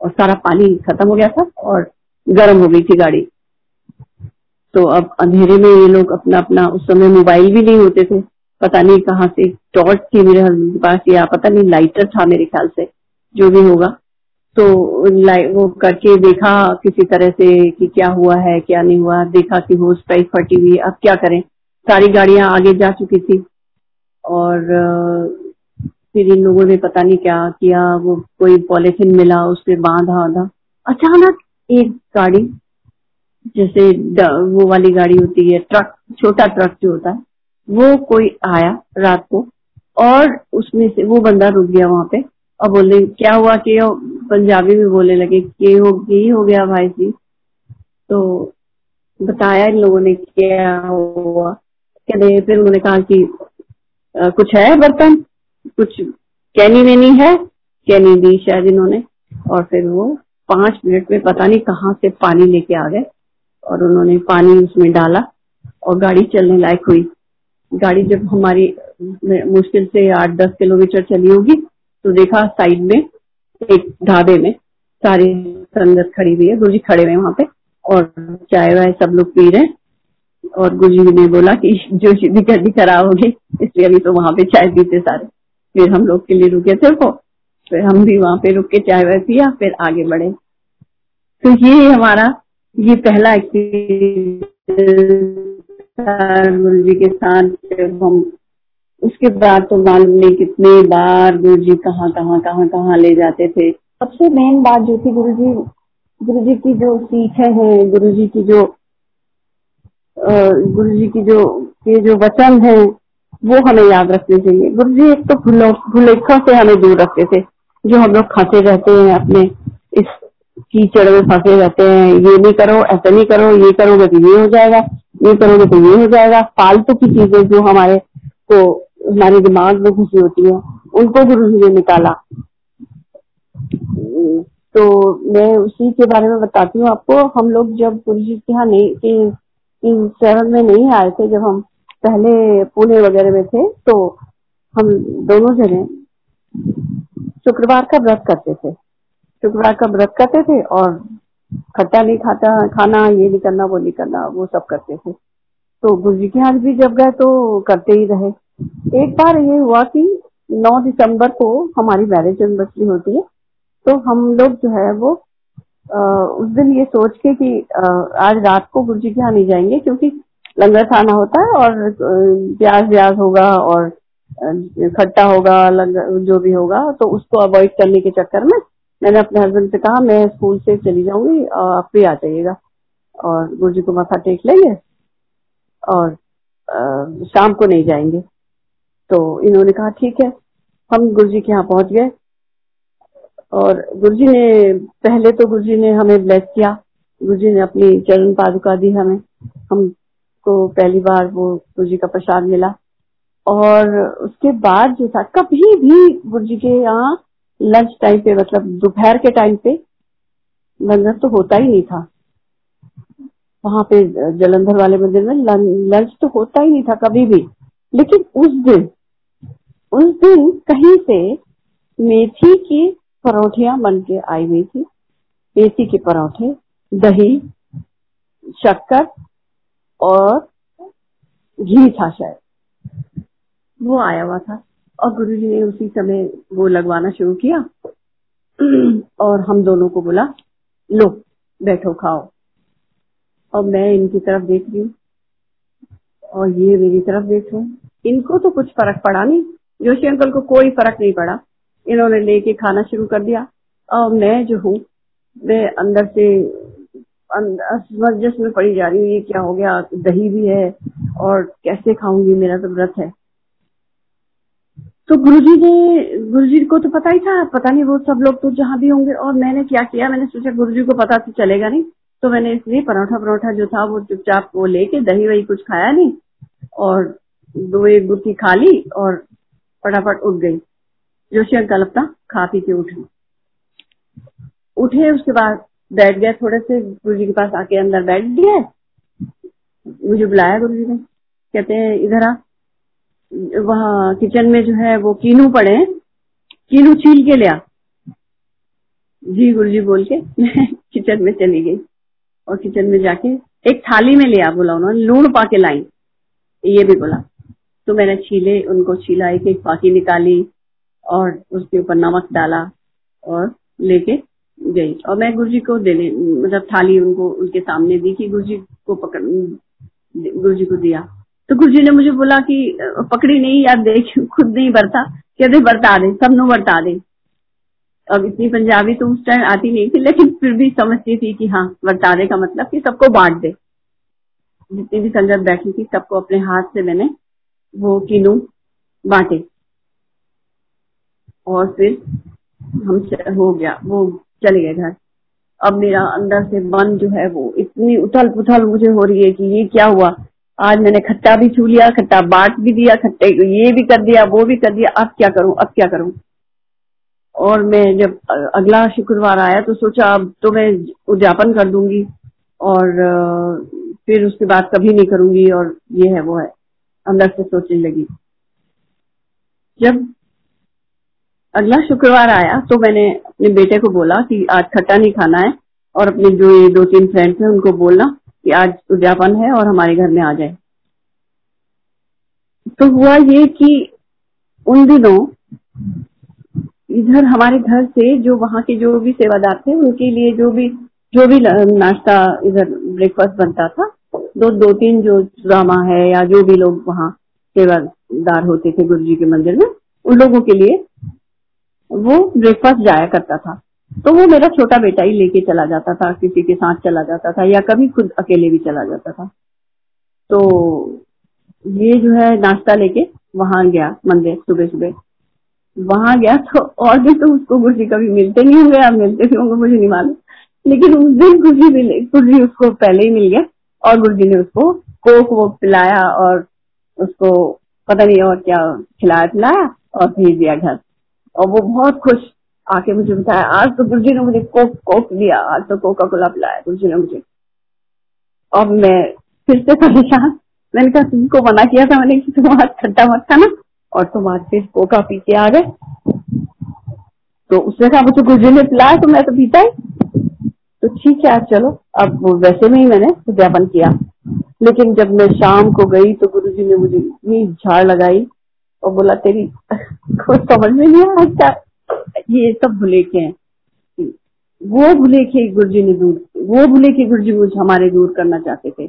Speaker 2: और सारा पानी खत्म हो गया था और गर्म हो गई थी गाड़ी। तो अब अंधेरे में ये लोग अपना अपना उस समय मोबाइल भी नहीं होते थे। पता नहीं कहाँ से टॉर्च थी मेरे हस्बैंड के पास या पता नहीं लाइटर था मेरे ख्याल से, जो भी होगा। तो वो करके देखा किसी तरह से कि क्या हुआ है, क्या नहीं हुआ। देखा कि होस पाइप फटी हुई अब क्या करें? सारी गाड़ियाँ आगे जा चुकी थी। और, फिर इन लोगों ने पता नहीं क्या किया। वो कोई पॉलिथिन मिला उससे बांधा बांधा अचानक एक गाड़ी जैसे वो वाली गाड़ी होती है ट्रक छोटा ट्रक जो होता है वो कोई आया रात को और उसमें से वो बंदा रुक गया वहाँ पे और बोले क्या हुआ? कि पंजाबी में बोलने लगे कि हो यही हो गया भाई जी। तो बताया इन लोगों ने क्या हुआ। कहते फिर उन्होंने कहा कि आ, कुछ है बर्तन? कुछ कैनी वेनी है? कैनी दी शायद इन्होंने और फिर वो पाँच मिनट में पता नहीं कहाँ से पानी लेके आ गए। और उन्होंने पानी उसमें डाला और गाड़ी चलने लायक हुई। गाड़ी जब हमारी मुश्किल से आठ दस किलोमीटर चली होगी तो देखा साइड में, एक ढाबे में सारी संगत खड़ी हुई है गुरु जी खड़े हुए वहाँ पे और चाय वाय सब लोग पी रहे और गुरु जी ने बोला कि, जो गड्डी खराब होगी, इसलिए अभी तो वहाँ पे चाय पीते सारे। फिर हम लोग के लिए रुके थे वो, फिर हम भी वहाँ पे रुक के चाय वाय पिया, फिर आगे बढ़े। तो ये हमारा ये पहला जी के साथ हम, उसके बाद तो मालूम नहीं कितने बार गुरु जी कहाँ कहाँ कहाँ कहाँ ले जाते थे। सबसे मेन बात जो थी गुरु जी गुरु जी की जो सीखें हैं गुरु जी की जो गुरु जी की जो ये जो वचन है, वो हमें याद रखने चाहिए। गुरु जी एक तो भुलेखों से हमें दूर रखते थे, जो हम लोग खाते रहते हैं अपने इस कीचड़ में फंसे रहते हैं, ये नहीं करो, ऐसा नहीं करो, ये करोगे तो ये हो जाएगा, ये करोगे तो ये हो जाएगा। फालतू की चीज़ें जो हमारे, को हमारे दिमाग में घुसी होती है, उनको गुरु जी ने निकाला। तो मैं उसी के बारे में बताती हूँ आपको। हम लोग जब गुरु जी के यहाँ नहीं में नहीं आए थे, जब हम पहले पुणे वगैरह में थे तो हम दोनों जने शुक्रवार का व्रत करते थे। शुक्रवार का व्रत करते थे और खट्टा नहीं खाता खाना ये नहीं करना वो नहीं करना वो सब करते थे। तो गुरु जी के यहाँ भी जब गए तो करते ही रहे। एक बार ये हुआ कि 9 दिसंबर को हमारी मैरिज एनिवर्सरी होती है तो हम लोग जो है वो आ, उस दिन ये सोच के कि आ, आज रात को गुरु जी के यहाँ नहीं जाएँगे क्योंकि लंगर खाना होता है और प्याज व्याज होगा और खट्टा होगा लंगर जो भी होगा तो उसको अवॉइड करने के चक्कर में मैंने अपने हस्बैंड से कहा मैं स्कूल से चली जाऊँगी आप भी आ जाइएगा। और गुरु जी को माथा टेक लेंगे और आ, शाम को नहीं जाएँगे। तो इन्होंने कहा ठीक है। हम गुरु जी के यहाँ पहुँच गए और गुरु जी ने पहले तो गुरु जी ने हमें ब्लेस किया। गुरु जी ने अपनी चरण पादुका दी हमें। हमको पहली बार वो गुरु जी का प्रसाद मिला। और उसके बाद जो था कभी भी गुरु जी के यहाँ लंच टाइम पे मतलब दोपहर के टाइम पे लंगर तो होता ही नहीं था। वहाँ पे जलंधर वाले मंदिर में लंच तो होता ही नहीं था कभी भी। लेकिन उस दिन उस दिन कहीं से मेथी की परोठिया बन के आई हुई थी। मेथी के परोठे, दही, शक्कर और घी था शायद। वो आया हुआ था। और गुरु जी ने उसी समय वो लगवाना शुरू किया। और हम दोनों को बोला, लो, बैठो, खाओ। और मैं इनकी तरफ़ देख रही हूँ। और ये मेरी तरफ़ देख रहे इनको तो कुछ फ़र्क पड़ा नहीं। जोशी अंकल को कोई फ़र्क नहीं पड़ा। इन्होंने लेके खाना शुरू कर दिया। और मैं जो हूँ, मैं अंदर से असमंजस में पड़ी जा रही हूँ। ये क्या हो गया? दही भी है और कैसे खाऊँगी? मेरा तो व्रत है। तो गुरुजी ने, गुरुजी को तो पता ही था, पता नहीं वो सब लोग तो जहाँ भी होंगे, और मैंने क्या किया, मैंने सोचा गुरुजी को पता तो चलेगा नहीं तो मैंने इसलिए परोठा परोठा जो था वो चुपचाप वो लेके दही वही कुछ खाया नहीं, और दो एक गुत्थी खा ली, और फटाफट उठ गई। जोशी अंकल अपना खा पी के उठे। उठे, उसके बाद बैठ गए थोड़े से गुरु जी के पास आके अंदर बैठ गए मुझे बुलाया गुरु जी ने। कहते हैं, इधर आ। वहाँ किचन में जो है वो कीनू पड़े कीनू छील के लिया जी गुरु जी बोल के मैं (laughs) किचन में चली गई और किचन में जाके एक थाली में लिया बोला उन्होंने, लूण पा के लाई। ये भी बोला। तो मैंने छीले, उनको छीला एक एक पाकी निकाली और उसके ऊपर नमक डाला और लेके गई। और मैं गुरुजी को देने मतलब थाली उनको उनके सामने दी कि गुरुजी को पकड़, गुरुजी को दिया। तो गुरु जी ने मुझे बोला कि पकड़ी नहीं, यार देख, खुद नहीं बरता। कहते बरता दे, सब नु बरता दे। अब इतनी पंजाबी तो उस टाइम आती नहीं थी, लेकिन फिर भी समझती थी कि हाँ बरता दे का मतलब कि सबको बांट दे। जितनी भी संगत बैठी थी, सबको अपने हाथ से मैंने वो किनू बांटे। और फिर हम हो गया, वो चले गए घर। अब मेरा अंदर से मन जो है वो इतनी उथल पुथल मुझे हो रही है कि ये क्या हुआ? आज मैंने खट्टा भी छू लिया, खट्टा बांट भी दिया, खट्टे ये भी कर दिया, वो भी कर दिया, अब क्या करूँ, अब क्या करूँ? और मैं जब अगला शुक्रवार आया तो सोचा अब तो मैं उद्यापन कर दूँगी और फिर उसके बाद कभी नहीं करूँगी और ये है, वो है। अंदर से सोचने लगी। जब अगला शुक्रवार आया तो मैंने अपने बेटे को बोला कि आज खट्टा नहीं खाना है और अपने जो ये दो तीन फ्रेंड्स हैं उनको बोलना कि आज उद्यापन है और हमारे घर में आ जाए। तो हुआ ये कि उन दिनों इधर हमारे घर से जो वहाँ के जो भी सेवादार थे, उनके लिए जो भी जो भी नाश्ता इधर ब्रेकफास्ट बनता था, दो दो, तीन जो ड्रामा है या जो भी लोग वहाँ सेवादार होते थे गुरु जी के मंदिर में, उन लोगों के लिए वो ब्रेकफास्ट जाया करता था। तो वो मेरा छोटा बेटा ही लेके चला जाता था, किसी के साथ चला जाता था, या कभी खुद अकेले भी चला जाता था। तो ये जो है नाश्ता लेके वहाँ गया, मंदिर सुबह सुबह वहाँ गया तो और भी तो उसको गुरु जी कभी मिलते नहीं होंगे, आप मिलते भी होंगे, मुझे नहीं मालूम। लेकिन उस दिन गुरु जी मिले गुरु जी उसको पहले ही मिल गया, और गुरु जी ने उसको कोक वो पिलाया और उसको पता नहीं और क्या खिलाया पिलाया और भेज दिया घर। और वो बहुत खुश आके मुझे बताया। आज तो गुरुजी ने मुझे कोक कोक दिया। आज तो कोका कोला पिलाया गुरुजी ने मुझे। अब मैं फिर से परेशान मैंने कहा, तुमको मना किया था मैंने कि तुम आज खट्टा मत खाना और तुम आज फिर कोका पी के आ गए। तो उसने कहा, मुझे गुरु जी ने पिलाया तो मैं तो पीता ही। तो ठीक है चलो। अब वैसे में ही मैंने उद्यापन किया। लेकिन जब मैं शाम को गई तो गुरु जी ने मुझे इतनी झाड़ लगाई और बोला, तेरी (laughs) को समझ में नहीं आ क्या? ये सब भूले के हैं। वो भूले के गुरु जी ने दूर, वो भूले के गुरु जी मुझे हमारे दूर करना चाहते थे।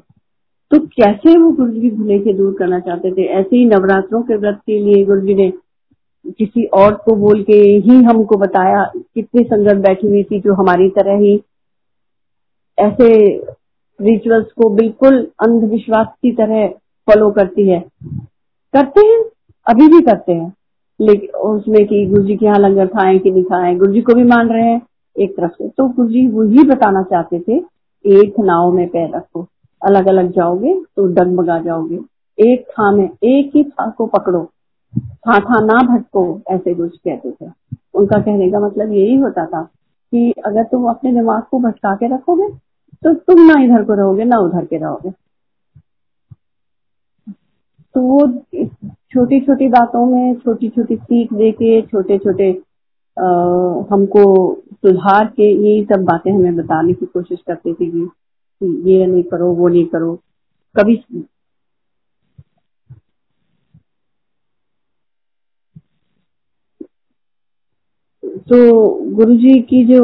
Speaker 2: तो कैसे वो गुरु जी भूले के दूर करना चाहते थे? ऐसे ही नवरात्रों के व्रत के लिए गुरु जी ने किसी और को बोल के ही हमको बताया, कितनी संगत बैठी हुई थी जो हमारी तरह ही ऐसे रिचुअल्स को बिल्कुल अंधविश्वास की तरह फॉलो करती है। करते हैं? अभी भी करते हैं। उसमें कि गुरु जी के यहाँ लंगर खाएँ कि नहीं खाएँ गुरु जी को भी मान रहे हैं एक तरफ़ से। तो गुरु जी वही बताना चाहते थे, एक नाव में पैर रखो अलग अलग जाओगे तो डगमगा जाओगे। एक था में एक ही था को पकड़ो था था ना भटको, ऐसे कुछ कहते थे। उनका कहने का मतलब यही होता था कि अगर तुम अपने दिमाग को भटका के रखोगे तो तुम ना इधर को रहोगे, ना उधर के रहोगे। तो वो छोटी छोटी बातों में छोटी छोटी सीख दे के छोटे छोटे हमको सुधार के यही सब बातें हमें बताने की कोशिश करते थे कि ये नहीं करो, वो नहीं करो। कभी तो गुरुजी की जो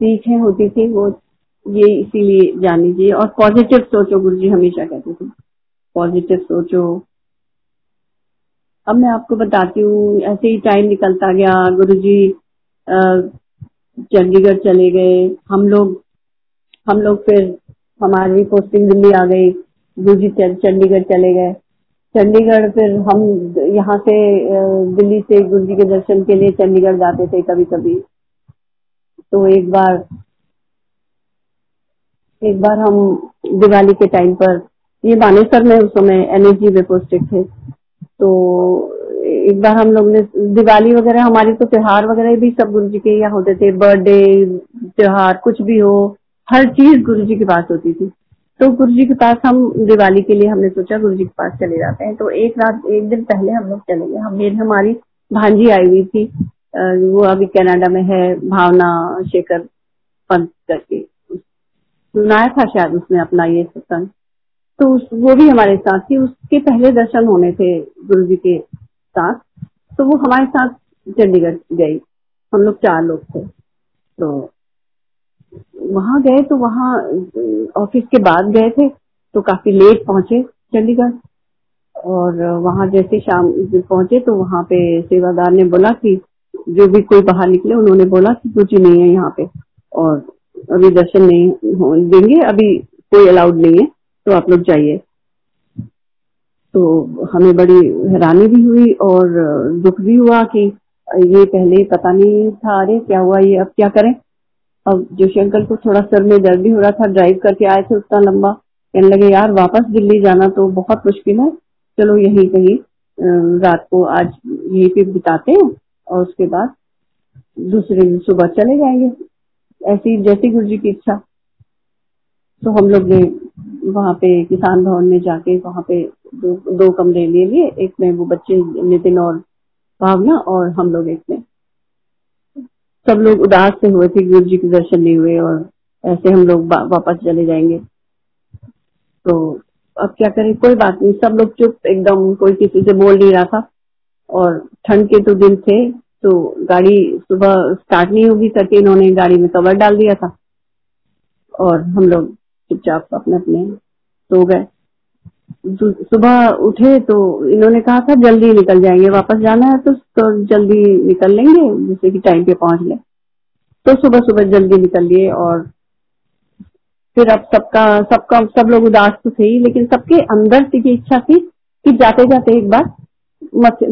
Speaker 2: सीखें होती थी, वो ये इसीलिए जानी चाहिए और पॉजिटिव सोचो गुरु जी हमेशा कहते थे। पॉजिटिव सोचो अब मैं आपको बताती हूँ, ऐसे ही टाइम निकलता गया गुरु जी चंडीगढ़ चले गए। हम लोग हम लोग फिर हमारी पोस्टिंग दिल्ली आ गई गुरु जी चंडीगढ़ चले गए। चंडीगढ़ फिर हम यहाँ से दिल्ली से गुरु जी के दर्शन के लिए चंडीगढ़ जाते थे कभी कभी तो एक बार एक बार हम दिवाली के टाइम पर, ये बानेसर में उस समय एनएसजी में पोस्टेड थे। तो एक बार हम लोग ने दिवाली वगैरह, हमारी तो त्योहार वगैरह भी सब गुरु जी के यहाँ होते थे बर्थडे त्योहार, कुछ भी हो, हर चीज़ गुरु जी के पास होती थी। तो गुरु जी के पास हम दिवाली के लिए हमने सोचा गुरु जी के पास चले जाते हैं। तो एक रात, एक दिन पहले हम लोग चले गए। हम, मेरी, हमारी भांजी आई हुई थी। वो अभी कनाडा में है, भावना शेखर पंत करके। सुनाया था शायद उसने अपना ये सत्संग तो वो भी हमारे साथ थी, उसके पहले दर्शन होने थे गुरु जी के साथ तो वो हमारे साथ चंडीगढ़ गई। हम लोग चार लोग थे। तो वहाँ गए तो वहाँ, ऑफ़िस के बाद गए थे तो काफ़ी लेट पहुँचे चंडीगढ़। और वहाँ जैसे शाम पहुँचे तो वहाँ पे सेवादार ने बोला कि जो भी कोई बाहर निकले, उन्होंने बोला कि कुछ नहीं है यहाँ पे, और अभी दर्शन नहीं देंगे, अभी कोई अलाउड नहीं है। तो आप लोग जाइए। तो हमें बड़ी हैरानी भी हुई और दुख भी हुआ कि ये पहले पता नहीं था, अरे क्या हुआ ये, अब क्या करें? अब जोशी अंकल को थोड़ा सर में दर्द भी हो रहा था ड्राइव करके आए थे उतना लंबा। कहने लगे, यार, वापस दिल्ली जाना तो बहुत मुश्किल है। चलो यहीं कहीं रात को आज यहीं पे बिताते हैं और उसके बाद दूसरे दिन सुबह चले जाएँगे। ऐसी, जैसी गुरु जी की इच्छा। तो हम लोग ने वहाँ पे किसान भवन में जाके वहाँ पे दो, दो कमरे ले लिए। एक में वो बच्चे नितिन और भावना और हम लोग एक में। सब लोग उदास से हुए थे गुरु जी के दर्शन नहीं हुए और ऐसे हम लोग वापस चले जाएँगे। तो अब क्या करें? कोई बात नहीं। सब लोग चुप एकदम कोई किसी से बोल नहीं रहा था। और ठंड के तो दिन थे तो गाड़ी सुबह स्टार्ट नहीं होगी करके इन्होंने गाड़ी में कवर डाल दिया था। और हम लोग चुपचाप अपने अपने सो गए। सुबह उठे तो इन्होंने कहा था जल्दी निकल जाएँगे वापस जाना है तो, तो जल्दी निकल लेंगे जैसे कि टाइम पे पहुँच ले तो सुबह सुबह जल्दी निकल लिए और फिर अब सबका सबका सब लोग उदास तो थे ही लेकिन सबके अंदर से ये इच्छा थी कि जाते जाते एक बार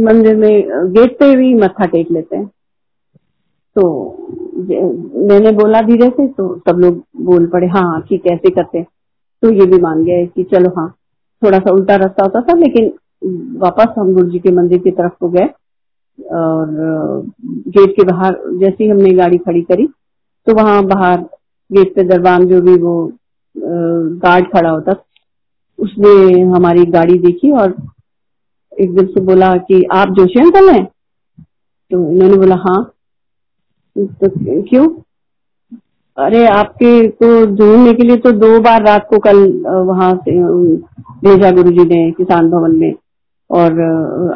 Speaker 2: मंदिर में गेट पे भी मत्था टेक लेते हैं। तो मैंने बोला धीरे से तो सब लोग बोल पड़े हाँ है, ऐसे करते तो ये भी मान गए कि चलो हाँ थोड़ा सा उल्टा रास्ता होता था, लेकिन वापस हम गुरु जी के मंदिर की तरफ़ को गए और गेट के बाहर, जैसे ही हमने गाड़ी खड़ी करी तो वहाँ बाहर गेट पे दरबान जो भी वो गार्ड खड़ा होता, उसने हमारी गाड़ी देखी और एकदम से बोला कि आप जोशी अंकल हैं? तो इन्होंने बोला हाँ। तो क्यों? अरे आपके को ढूँढने के लिए तो दो बार रात को कल वहाँ से भेजा गुरु जी ने किसान भवन में। और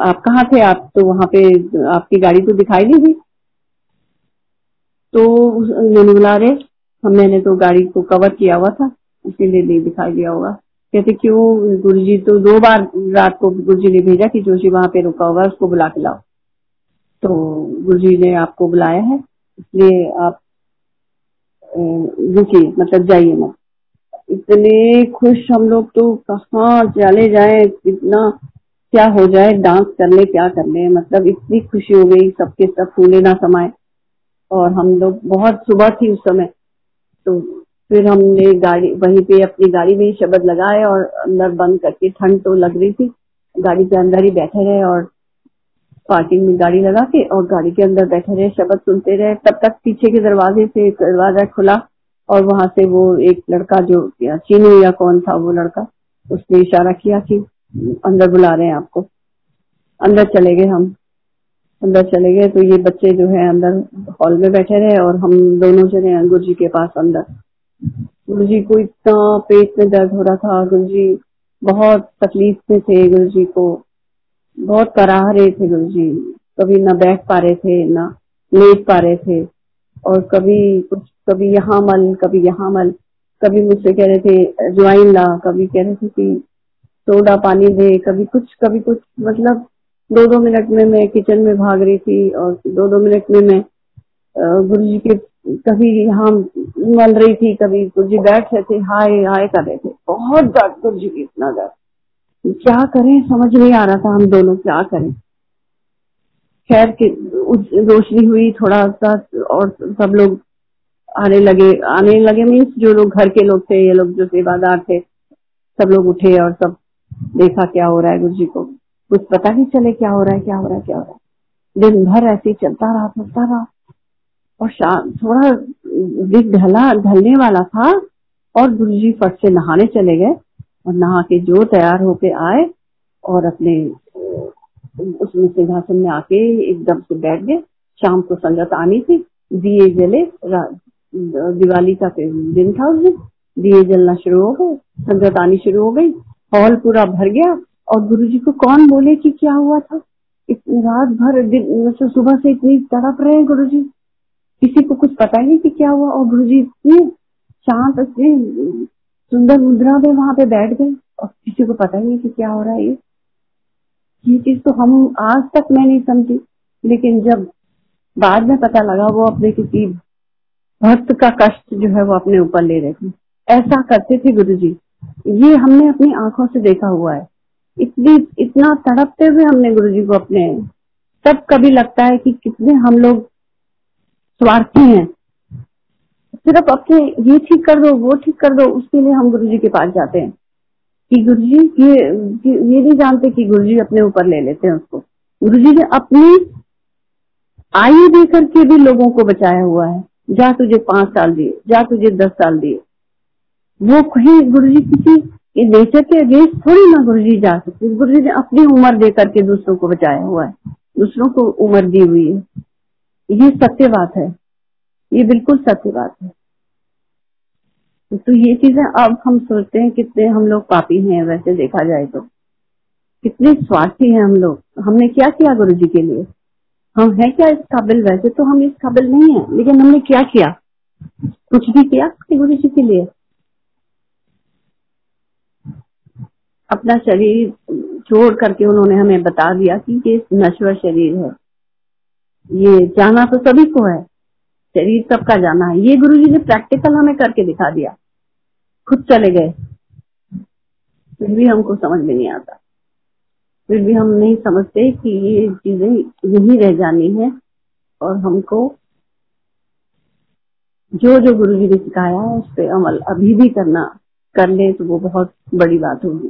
Speaker 2: आप कहाँ थे? आप तो वहाँ पे, आपकी गाड़ी तो दिखाई नहीं दी। तो मैंने बुला रहे मैंने तो गाड़ी को कवर किया हुआ था, इसीलिए नहीं दिखाई दिया होगा। कहते, क्यों? गुरु जी तो दो बार रात को गुरु जी ने भेजा कि जोशी वहाँ पे रुका होगा, उसको बुला के लाओ। तो गुरु जी ने आपको बुलाया है इसलिए आप रुकिए मतलब जाइए मत। इतने खुश हम लोग तो कहा चले जाए, इतना क्या हो जाए, डांस कर ले, क्या कर ले मतलब इतनी खुशी हो गई, सबके सब फूले ना समाये। और हम लोग बहुत सुबह थी उस समय तो फिर हमने गाड़ी, वहीं पे अपनी गाड़ी में ही शब्द लगाए और अंदर बंद करके ठंड तो लग रही थी, गाड़ी के अंदर ही बैठे रहे और पार्किंग में गाड़ी लगा के और गाड़ी के अंदर बैठे रहे, शब्द सुनते रहे। तब तक पीछे के दरवाजे से दरवाज़ा खुला और वहाँ से वो एक लड़का जो चीनू या कौन था वो लड़का, उसने इशारा किया कि अंदर बुला रहे हैं आपको। अंदर चले गए हम। अंदर चले गए तो ये बच्चे जो है अंदर हॉल में बैठे रहे और हम दोनों चले गुरु जी के पास अंदर। गुरु जी को इतना पेट में दर्द हो रहा था। गुरु जी बहुत तकलीफ़ में थे। गुरु जी को बहुत कराह रहे थे गुरु जी कभी ना बैठ पा रहे थे, ना लेट पा रहे थे। और कभी कुछ, कभी यहाँ मल, कभी यहाँ मल। कभी मुझसे कह रहे थे ज्वाइन ला। कभी कह रहे थे कि, सोडा पानी दे। कभी कुछ कभी कुछ। मतलब दो दो मिनट में मैं किचन में भाग रही थी और दो दो मिनट में मैं गुरु जी के, कभी यहाँ मल रही थी, कभी गुरु जी बैठ रहे थे, हाय हाय कर रहे थे। बहुत दर्द गुरु जी की, इतना दर्द। क्या करें? समझ नहीं आ रहा था हम दोनों क्या करें। खैर के रोशनी हुई, थोड़ा सा और सब लोग आने लगे। आने लगे मीन्स जो लोग घर के लोग थे, ये लोग जो सेवादार थे, सब लोग उठे और सब देखा क्या हो रहा है गुरु जी को। कुछ पता नहीं चले क्या हो रहा है, क्या हो रहा है, क्या हो रहा है। दिन भर ऐसे चलता रहा चलता रहा। और शाम थोड़ा दिन ढला, ढलने वाला था और गुरु जी फट से नहाने चले गए। और नहा के जो तैयार होके आए और अपने उसमें सिंहासन में आके एकदम से बैठ गए। शाम को संगत आनी थी, दिए जले दिवाली का दिन था उस दिन, दिए जलना शुरू हो गए, संगत आनी शुरू हो गई, हॉल पूरा भर गया और गुरु जी को कौन बोले कि क्या हुआ था? इतनी रात भर मतलब सुबह से इतनी तड़प रहे हैं गुरु जी किसी को कुछ पता ही नहीं कि क्या हुआ और गुरु जी इतने शांत सुंदर मुद्रा में वहाँ पे बैठ गए और किसी को पता ही नहीं कि क्या हो रहा है ये। ये चीज़ तो हम आज तक मैं नहीं समझी, लेकिन जब बाद में पता लगा वो अपने किसी भक्त का कष्ट जो है वो अपने ऊपर ले रहे थे। ऐसा करते थे गुरु जी ये हमने अपनी आँखों से देखा हुआ है। इतनी, इतना तड़पते हुए हमने गुरु जी को अपने, तब कभी लगता है कि कितने हम लोग स्वार्थी हैं। सिर्फ़ अपने ये ठीक कर दो, वो ठीक कर दो, उसके लिए हम गुरु जी के पास जाते हैं। कि गुरु जी ये ये नहीं जानते कि गुरु जी अपने ऊपर ले लेते हैं उसको। गुरु जी ने अपनी आयु दे करके भी लोगों को बचाया हुआ है। जा तुझे पाँच साल दिए, जा तुझे दस साल दिए। वो कहीं गुरु जी किसी नेचर के अगेंस्ट थोड़ी ना गुरु जी जा सकते। गुरु जी ने अपनी उम्र दे करके दूसरों को बचाया हुआ है। दूसरों को उम्र दी हुई है। ये सत्य बात है। ये बिल्कुल सत्य बात है। तो ये चीज़ें अब हम सोचते हैं कितने हम लोग पापी हैं, वैसे देखा जाए तो। कितने स्वार्थी हैं हम लोग। हमने क्या किया गुरु जी के लिए? हम है क्या इस काबिल? वैसे तो हम इस काबिल नहीं है, लेकिन हमने क्या किया? कुछ भी किया गुरु जी के लिए। अपना शरीर छोड़ करके उन्होंने हमें बता दिया कि ये नश्वर शरीर है। ये जाना तो सभी को है। शरीर सबका जाना है। ये गुरु जी ने प्रैक्टिकल हमें करके दिखा दिया। खुद चले गए। फिर भी हमको समझ में नहीं आता। फिर भी हम नहीं समझते कि ये चीज़ें यही रह जानी है और हमको जो जो गुरु जी ने सिखाया है, उस पर अमल अभी भी करना, कर ले तो वो बहुत बड़ी बात होगी।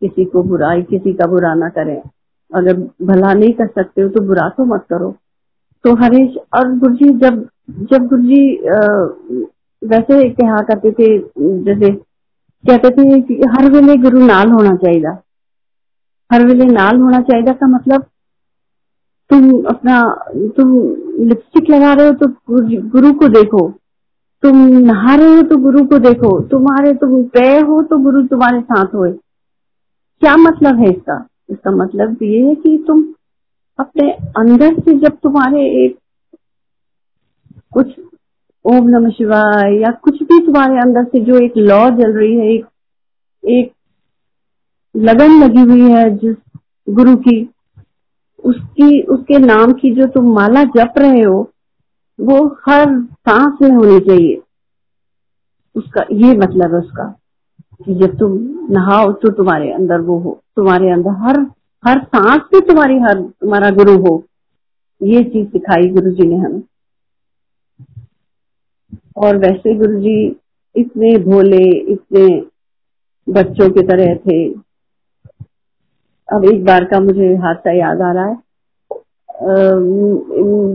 Speaker 2: किसी को बुराई, किसी का बुरा ना करें। अगर भला नहीं कर सकते हो तो बुरा तो मत करो। तो हरीश और गुरु जी जब जब गुरु जी वैसे कहा करते थे, जैसे कहते थे कि हर वेले गुरु नाल होना चाहिए हर वेले नाल होना चाहिए का मतलब तुम अपना, तुम लिपस्टिक लगा रहे हो तो गुरु को देखो। तुम नहा रहे हो तो गुरु को देखो। तुम्हारे, तुम पे हो तो गुरु तुम्हारे साथ हो क्या मतलब है इसका? इसका मतलब ये है कि तुम अपने अंदर से जब तुम्हारे एक कुछ ओम नमः शिवाय या कुछ भी तुम्हारे अंदर से जो एक लॉ जल रही है, एक एक लगन लगी हुई है जिस गुरु की, उसकी, उसके नाम की जो तुम माला जप रहे हो, वो हर सांस में होनी चाहिए। उसका ये मतलब है उसका कि जब तुम नहाओ तो तुम्हारे अंदर वो हो, तुम्हारे अंदर हर हर सांस में तुम्हारी हर, तुम्हारा गुरु हो। ये चीज़ सिखाई गुरु जी ने हमें। और वैसे गुरु जी इतने भोले, इतने बच्चों की तरह थे। अब एक बार का मुझे हादसा याद आ रहा है।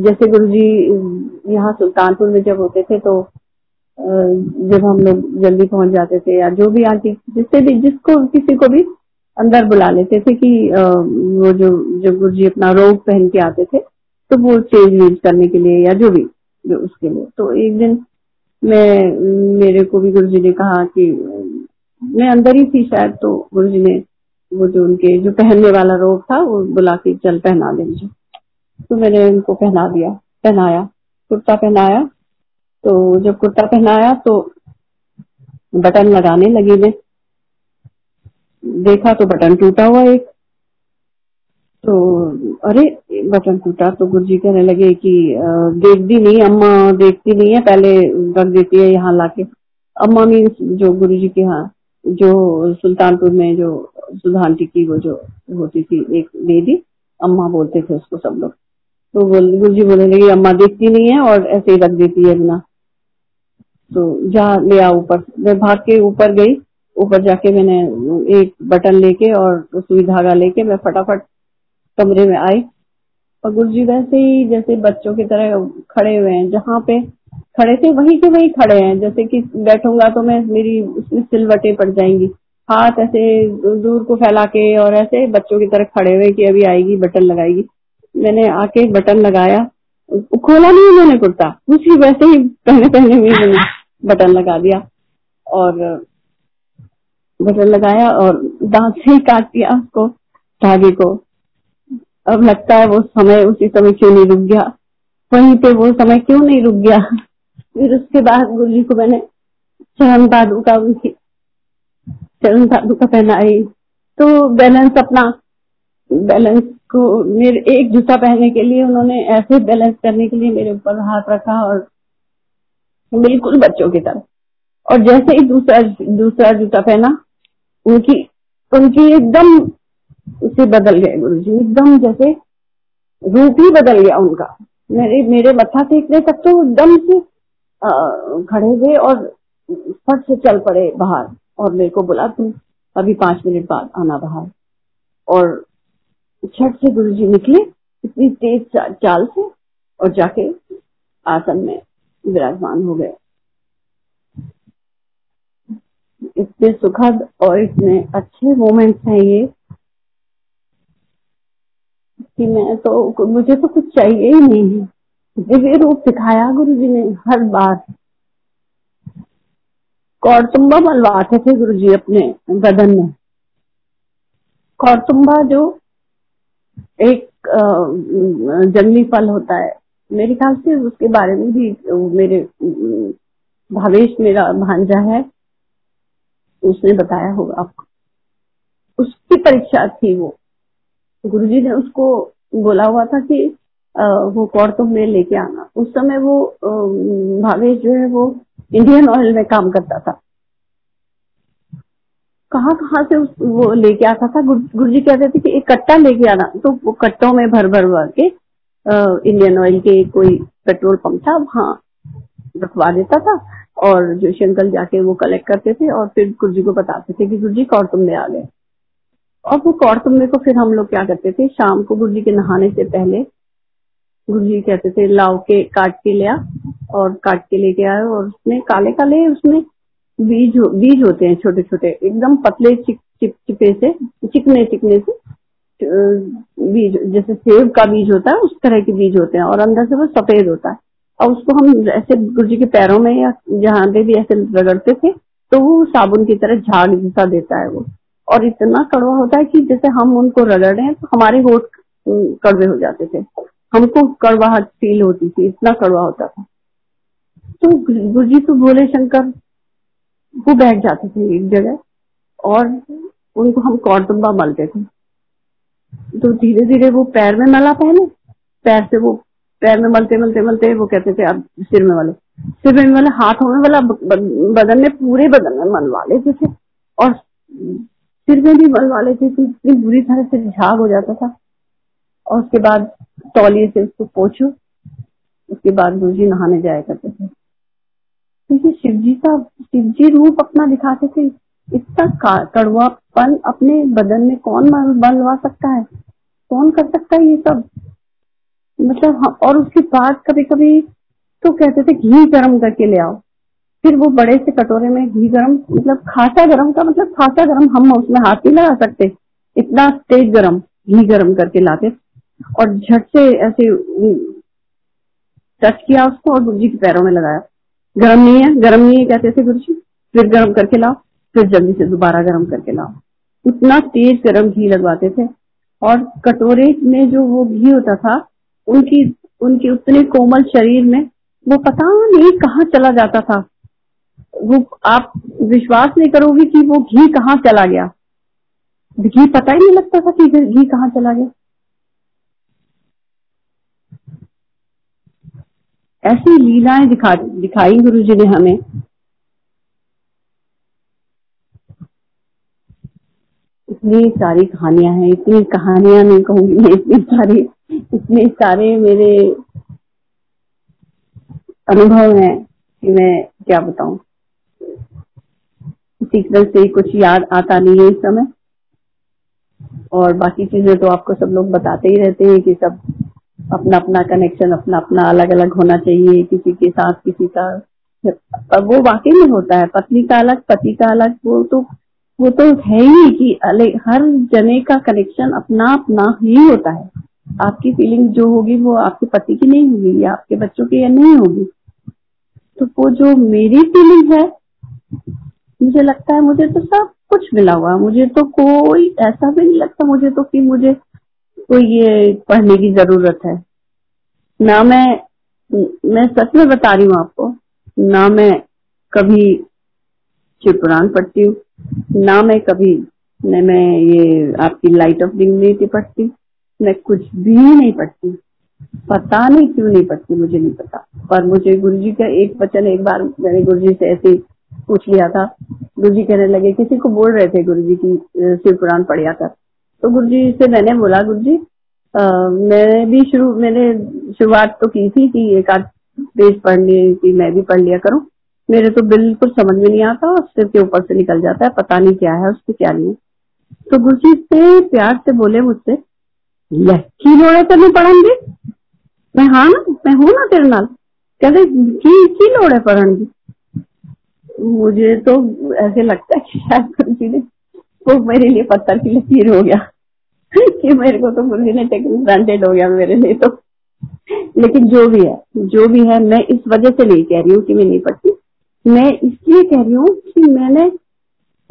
Speaker 2: जैसे गुरु जी यहाँ सुल्तानपुर में जब होते थे तो जब हम लोग जल्दी पहुँच जाते थे या जो भी आंटी, जिससे भी, जिसको, किसी को भी अंदर बुला लेते थे कि वो जो जो गुरु जी अपना रोग पहन के आते थे तो वो चेंज वेज करने के लिए या जो भी, जो उसके लिए। तो एक दिन मैं, मेरे को भी गुरु जी ने कहा कि, मैं अंदर ही थी शायद तो गुरु जी ने वो जो उनके, जो पहनने वाला रोग था, वो बुला के चल पहना दे मुझे। तो मैंने उनको पहना दिया, पहनाया। कुर्ता पहनाया तो जब कुर्ता पहनाया तो बटन लगाने लगी मैं। देखा तो बटन टूटा हुआ एक। तो अरे, बटन टूटा तो गुरु जी कहने लगे कि देखती नहीं, अम्मा देखती नहीं है, पहले रख देती है यहाँ लाके। अम्मा मीन्स जो गुरु जी के यहाँ, जो सुल्तानपुर में जो सुधांटी की वो जो होती थी, एक लेडी अम्मा बोलते थे उसको सब लोग। तो गुरु जी बोलने लगे, अम्मा देखती नहीं है और ऐसे ही रख देती है बिना। तो जा, ले आ ऊपर। मैं भाग के ऊपर गई ऊपर जाके मैंने एक बटन लेके और सुई धागा लेके मैं फटाफट कमरे में आई। और गुरु जी वैसे ही जैसे बच्चों की तरह खड़े हुए हैं, जहाँ पे खड़े थे वही के वही खड़े हैं। जैसे कि बैठूँगा तो मैं मेरी उसमें सिलवटें पड़ जाएँगी। हाथ ऐसे दूर को फैला के और ऐसे बच्चों की तरह खड़े हुए कि अभी आएगी, बटन लगाएगी। मैंने आके बटन लगाया। खोला नहीं मैंने कुर्ता। उसी वैसे ही पहने पहने हुई मैंने बटन लगा दिया। और बटन लगाया और दांत से ही काट दिया उसको, धागे को। अब लगता है वो समय उसी समय क्यों नहीं रुक गया? वहीं पे वो समय क्यों नहीं रुक गया? फिर उसके बाद गुरु जी को मैंने चरण दादू का उनकी चरण दादू का पहनाई। तो बैलेंस अपना बैलेंस को मेरे एक जूता पहनने के लिए उन्होंने ऐसे बैलेंस करने के लिए मेरे ऊपर हाथ रखा और बिल्कुल बच्चों की तरह। और जैसे ही दूसरा दूसरा जूता पहना उनकी उनकी एकदम उसे बदल गए गुरु जी एकदम जैसे रूप ही बदल गया उनका। मेरे मेरे मत्था टेकने तक तो एकदम से खड़े हुए और फट से चल पड़े बाहर और मेरे को बोला, तुम अभी पाँच मिनट बाद आना बाहर। और छठ से गुरु जी निकले इतनी तेज चाल से और जाके आसन में विराजमान हो गए। इतने सुखद और इतने अच्छे मोमेंट्स हैं ये। कि मैं तो मुझे तो कुछ चाहिए ही नहीं है। दिव्य रूप सिखाया गुरु जी ने हर बार। कौरतुम्बा मलवाते थे गुरु जी अपने बदन में। कौरतुम्बा जो एक जंगली फल होता है। मेरे ख्याल से उसके बारे में भी मेरे, भावेश मेरा भांजा है। उसने बताया होगा आपको। उसकी परीक्षा थी वो। गुरु जी ने उसको बोला हुआ था कि वो कौर तुम में लेके आना। उस समय वो भावेश जो है वो इंडियन ऑयल में काम करता था। कहाँ कहाँ से उस, वो लेके आता था? गुरु जी कहते थे कि एक कट्टा लेके आना। तो वो कट्टों में भर भर भर के इंडियन ऑयल के कोई पेट्रोल पंप था, वहाँ रखवा देता था। और जो शंकल जाके वो कलेक्ट करते थे और फिर गुरु जी को बताते थे कि गुरु जी कौर तुम आ गए। और वो कौर तुमने को फिर हम लोग क्या करते थे? शाम को गुरु जी के नहाने से पहले गुरु जी कहते थे लाओ के काट के लिया और काट के लेके आए और उसमें काले काले उसमें बीज हो, बीज होते हैं छोटे छोटे एकदम पतले चिप चिपे से चिकने चिकने से बीज जैसे सेब का बीज होता है उस तरह के बीज होते हैं और अंदर से वो सफ़ेद होता है। और उसको हम ऐसे गुरु जी के पैरों में या जहाँ पे भी ऐसे रगड़ते थे तो वो साबुन की तरह झाग जैसा देता है वो। और इतना कड़वा होता है कि जैसे हम उनको रगड़ रहे हैं तो हमारे होठ कड़वे हो जाते थे। हमको कड़वाहट फील होती थी, इतना कड़वा होता था। तो गुरु जी तो भोले शंकर, वो बैठ जाते थे एक जगह, और उनको हम कौरतुम्बा मलते थे। तो धीरे धीरे वो पैर में मला पहले, पैर से वो पैर में मलते मलते मलते वो कहते थे, अब सिर में वाले सिर में वाले हाथों में वाला बदन में, पूरे बदन में मनवा लेते थे। और सिर में भी मलवा लेते थे, इतनी बुरी तरह से झाग हो जाता था। और उसके बाद तौलिए से उसको पोछो, उसके बाद गुरु जी नहाने जाया करते थे। क्योंकि शिव जी का शिव जी रूप अपना दिखाते थे। इतना कड़वा कड़वापन अपने बदन में कौन बनवा सकता है? कौन कर सकता है ये सब? मतलब और उसके बाद कभी कभी तो कहते थे, घी गर्म करके ले आओ। फिर वो बड़े से कटोरे में घी गर्म मतलब खासा गर्म का मतलब खासा गर्म हम उसमें हाथ नहीं लगा सकते। इतना तेज गर्म, घी गर्म करके लाते। और झट से ऐसे टच किया उसको और गुरु जी के पैरों में लगाया। गर्म नहीं है, गर्म नहीं है, कहते थे गुरु जी फिर गर्म करके लाओ, फिर जल्दी से दोबारा गर्म करके लाओ। इतना तेज गर्म घी लगवाते थे। और कटोरे में जो वो घी होता था उनकी, उनके उतने कोमल शरीर में वो पता नहीं कहाँ चला जाता था। वो, आप विश्वास नहीं करोगे कि वो घी कहाँ चला गया। घी पता ही नहीं लगता था कि घी कहाँ चला गया। ऐसी लीलाएँ दिखा, दिखाई गुरु जी ने हमें। इतनी सारी कहानियाँ हैं, इतनी कहानियाँ नहीं कहूँगी, मैं इतनी सारी इतने सारे मेरे अनुभव हैं कि मैं क्या बताऊँ। सीक्रेट से कुछ याद आता नहीं है इस समय। और बाकी चीज़ें तो आपको सब लोग बताते ही रहते हैं कि सब अपना अपना कनेक्शन अपना अपना अलग अलग होना चाहिए, किसी के साथ, किसी का वो वाकई में होता है। पत्नी का अलग, पति का अलग, वो तो वो तो है ही कि अलग हर जने का कनेक्शन अपना अपना ही होता है। आपकी फीलिंग जो होगी वो आपके पति की नहीं होगी, या आपके बच्चों की या नहीं होगी। तो वो जो मेरी फीलिंग है, मुझे लगता है मुझे तो सब कुछ मिला हुआ मुझे तो कोई ऐसा भी नहीं लगता, मुझे तो कि मुझे कोई ये पढ़ने की ज़रूरत है। ना मैं मैं सच में बता रही हूँ आपको, ना मैं कभी शिव पुराण पढ़ती हूँ, ना मैं कभी, न मैं ये आपकी लाइट ऑफ़ डिग्निटी पढ़ती मैं कुछ भी नहीं पढ़ती। पता नहीं, क्यों नहीं पढ़ती, मुझे नहीं पता। पर मुझे गुरु जी का एक वचन एक बार मैंने गुरु जी से ऐसे पूछ लिया था। गुरु जी कहने लगे, किसी को बोल रहे थे गुरु जी की शिव पुराण पढ़िया कर। तो गुरु जी से मैंने बोला गुरु जी मैंने भी शुरू, मैंने शुरुआत तो की थी कि एक आध पेज पढ़ने की मैं भी पढ़ लिया करूँ। मेरे तो बिल्कुल समझ में नहीं आता और सिर के ऊपर से निकल जाता है, पता नहीं क्या है उससे क्या नहीं तो गुरु जी से प्यार से बोले मुझसे की लोड़े तेन पढ़न मैं हाँ ना, मैं हूँ ना तेरे नाल। कहते, की की लोड़ है पढ़न की? मुझे तो ऐसे लगता है कि शायद गुरु जी ने वो मेरे लिए पत्थर की लकीर हो गया। कि मेरे को तो गुरु जी ने टेकन ग्रांटेड हो गया मेरे लिए तो। लेकिन जो भी है, जो भी है, मैं इस वजह से नहीं कह रही हूँ कि मैं नहीं पढ़ती। मैं इसलिए कह रही हूँ कि मैंने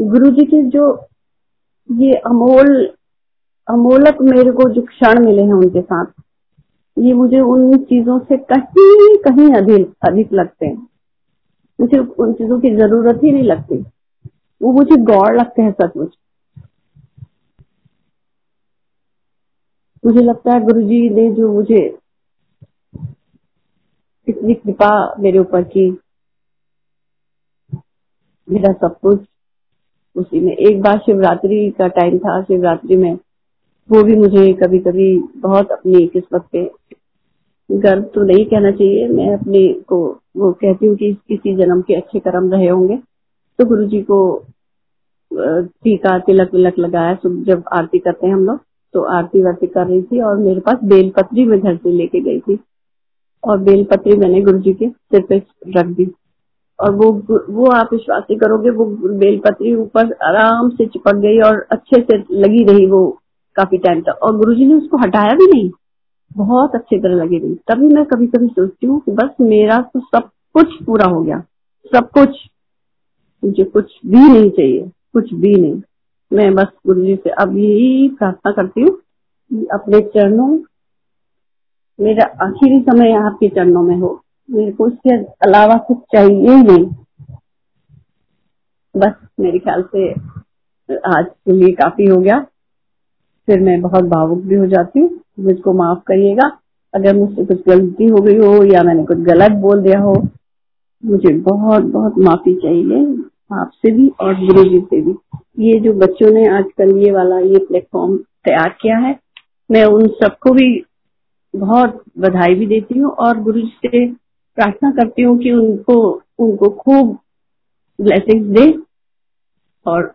Speaker 2: गुरु जी के जो ये अमोल अमोलक मेरे को जो क्षण मिले हैं उनके साथ, ये मुझे उन चीज़ों से कहीं कहीं अधिक अधिक लगते हैं। मुझे उन चीज़ों की ज़रूरत ही नहीं लगती। वो मुझे गौर लगते हैं सचमुच। मुझे लगता है गुरु जी ने जो मुझे इतनी कृपा मेरे ऊपर की, मेरा सब कुछ, उसी में एक बार शिवरात्रि का टाइम था, शिवरात्रि में वो भी मुझे कभी कभी बहुत अपनी किस्मत पे गर्व तो नहीं कहना चाहिए। मैं अपने को, वो कहती हूँ कि किसी जन्म के अच्छे कर्म रहे होंगे। तो गुरु जी को टीका, तिलक विलक लगाया सुबह जब आरती करते हैं हम लोग तो आरती वारती कर रही थी और मेरे पास बेलपत्री में घर से लेके गई थी। और बेलपत्री मैंने गुरु जी के सिर पे रख दी। और वो वो आप विश्वास करोगे, वो बेलपत्री ऊपर आराम से चिपक गई और अच्छे से लगी रही वो काफ़ी टाइम तक। और गुरुजी ने उसको हटाया भी नहीं। बहुत अच्छी तरह लगी रही तभी मैं कभी कभी सोचती हूँ कि बस मेरा तो सब कुछ पूरा हो गया। सब कुछ। मुझे कुछ भी नहीं चाहिए। कुछ भी नहीं। मैं बस गुरु जी से अब यही प्रार्थना करती हूँ कि अपने चरणों मेरा आखिरी समय आपके चरणों में हो। मेरे को उसके अलावा कुछ चाहिए ही नहीं। बस मेरे ख्याल से आज के लिए काफ़ी हो गया। फिर मैं बहुत भावुक भी हो जाती हूँ। मुझको माफ़ करिएगा। अगर मुझसे कुछ गलती हो गई हो या मैंने कुछ गलत बोल दिया हो, मुझे बहुत बहुत माफ़ी चाहिए आपसे भी और गुरु जी से भी। ये जो बच्चों ने आजकल ये वाला ये प्लेटफॉर्म तैयार किया है, मैं उन सबको भी बहुत बधाई भी देती हूँ और गुरु जी से प्रार्थना करती हूँ कि उनको उनको खूब ब्लेसिंग दे और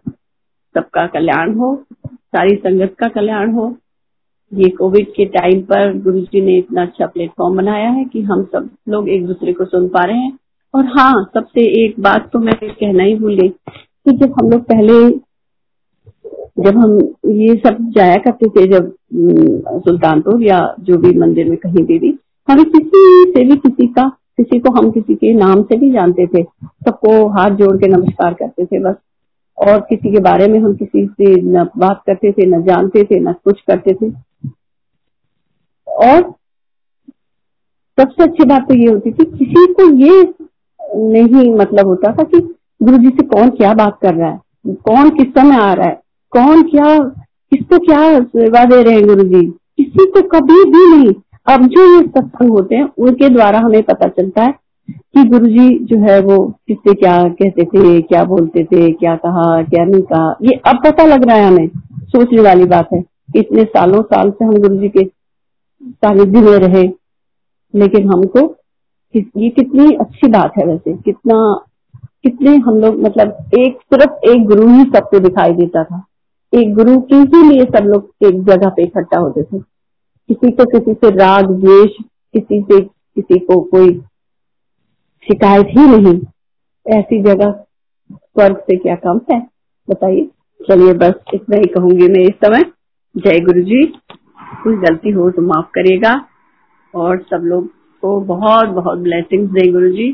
Speaker 2: सबका कल्याण हो। सारी संगत का कल्याण हो। ये कोविड के टाइम पर गुरु जी ने इतना अच्छा प्लेटफॉर्म बनाया है कि हम सब लोग एक दूसरे को सुन पा रहे हैं। और हाँ सबसे एक बात तो मैं कहना ही भूल गई कि जब हम लोग पहले जब हम ये सब जाया करते थे, जब सुल्तानपुर या जो भी मंदिर में कहीं भी भी, हमें किसी से भी किसी का, किसी को हम किसी के नाम से भी जानते थे। सबको हाथ जोड़ के नमस्कार करते थे बस। और किसी के बारे में हम किसी से न बात करते थे, न जानते थे, न कुछ करते थे। और सबसे अच्छी बात तो ये होती थी, किसी को ये नहीं मतलब होता था कि गुरु जी से कौन क्या बात कर रहा है, कौन किस समय आ रहा है, कौन क्या, किसको क्या सेवा दे रहे हैं गुरु जी। किसी को कभी भी नहीं। अब जो ये सत्संग होते हैं, उनके द्वारा हमें पता चलता है कि गुरु जी जो है वो किससे क्या कहते थे, क्या बोलते थे, क्या कहा, क्या नहीं कहा, ये अब पता लग रहा है हमें, सोचने वाली बात है। इतने सालों साल से हम गुरु जी के सानिध्य में रहे, लेकिन हमको ये कितनी अच्छी बात है वैसे, कितना, कितने हम लोग मतलब एक, सिर्फ़ एक गुरु ही सबको दिखाई देता था। एक गुरु के ही लिए सब लोग एक जगह पे इकट्ठा होते थे। किसी को किसी से राग, द्वेष, किसी से किसी को कोई शिकायत ही नहीं। ऐसी जगह स्वर्ग से क्या कम है? बताइए। चलिए बस इतना ही कहूँगी मैं इस समय। जय गुरु जी कुछ गलती हो तो माफ़ करिएगा। और सब लोग को बहुत बहुत ब्लेसिंग्स दें गुरु जी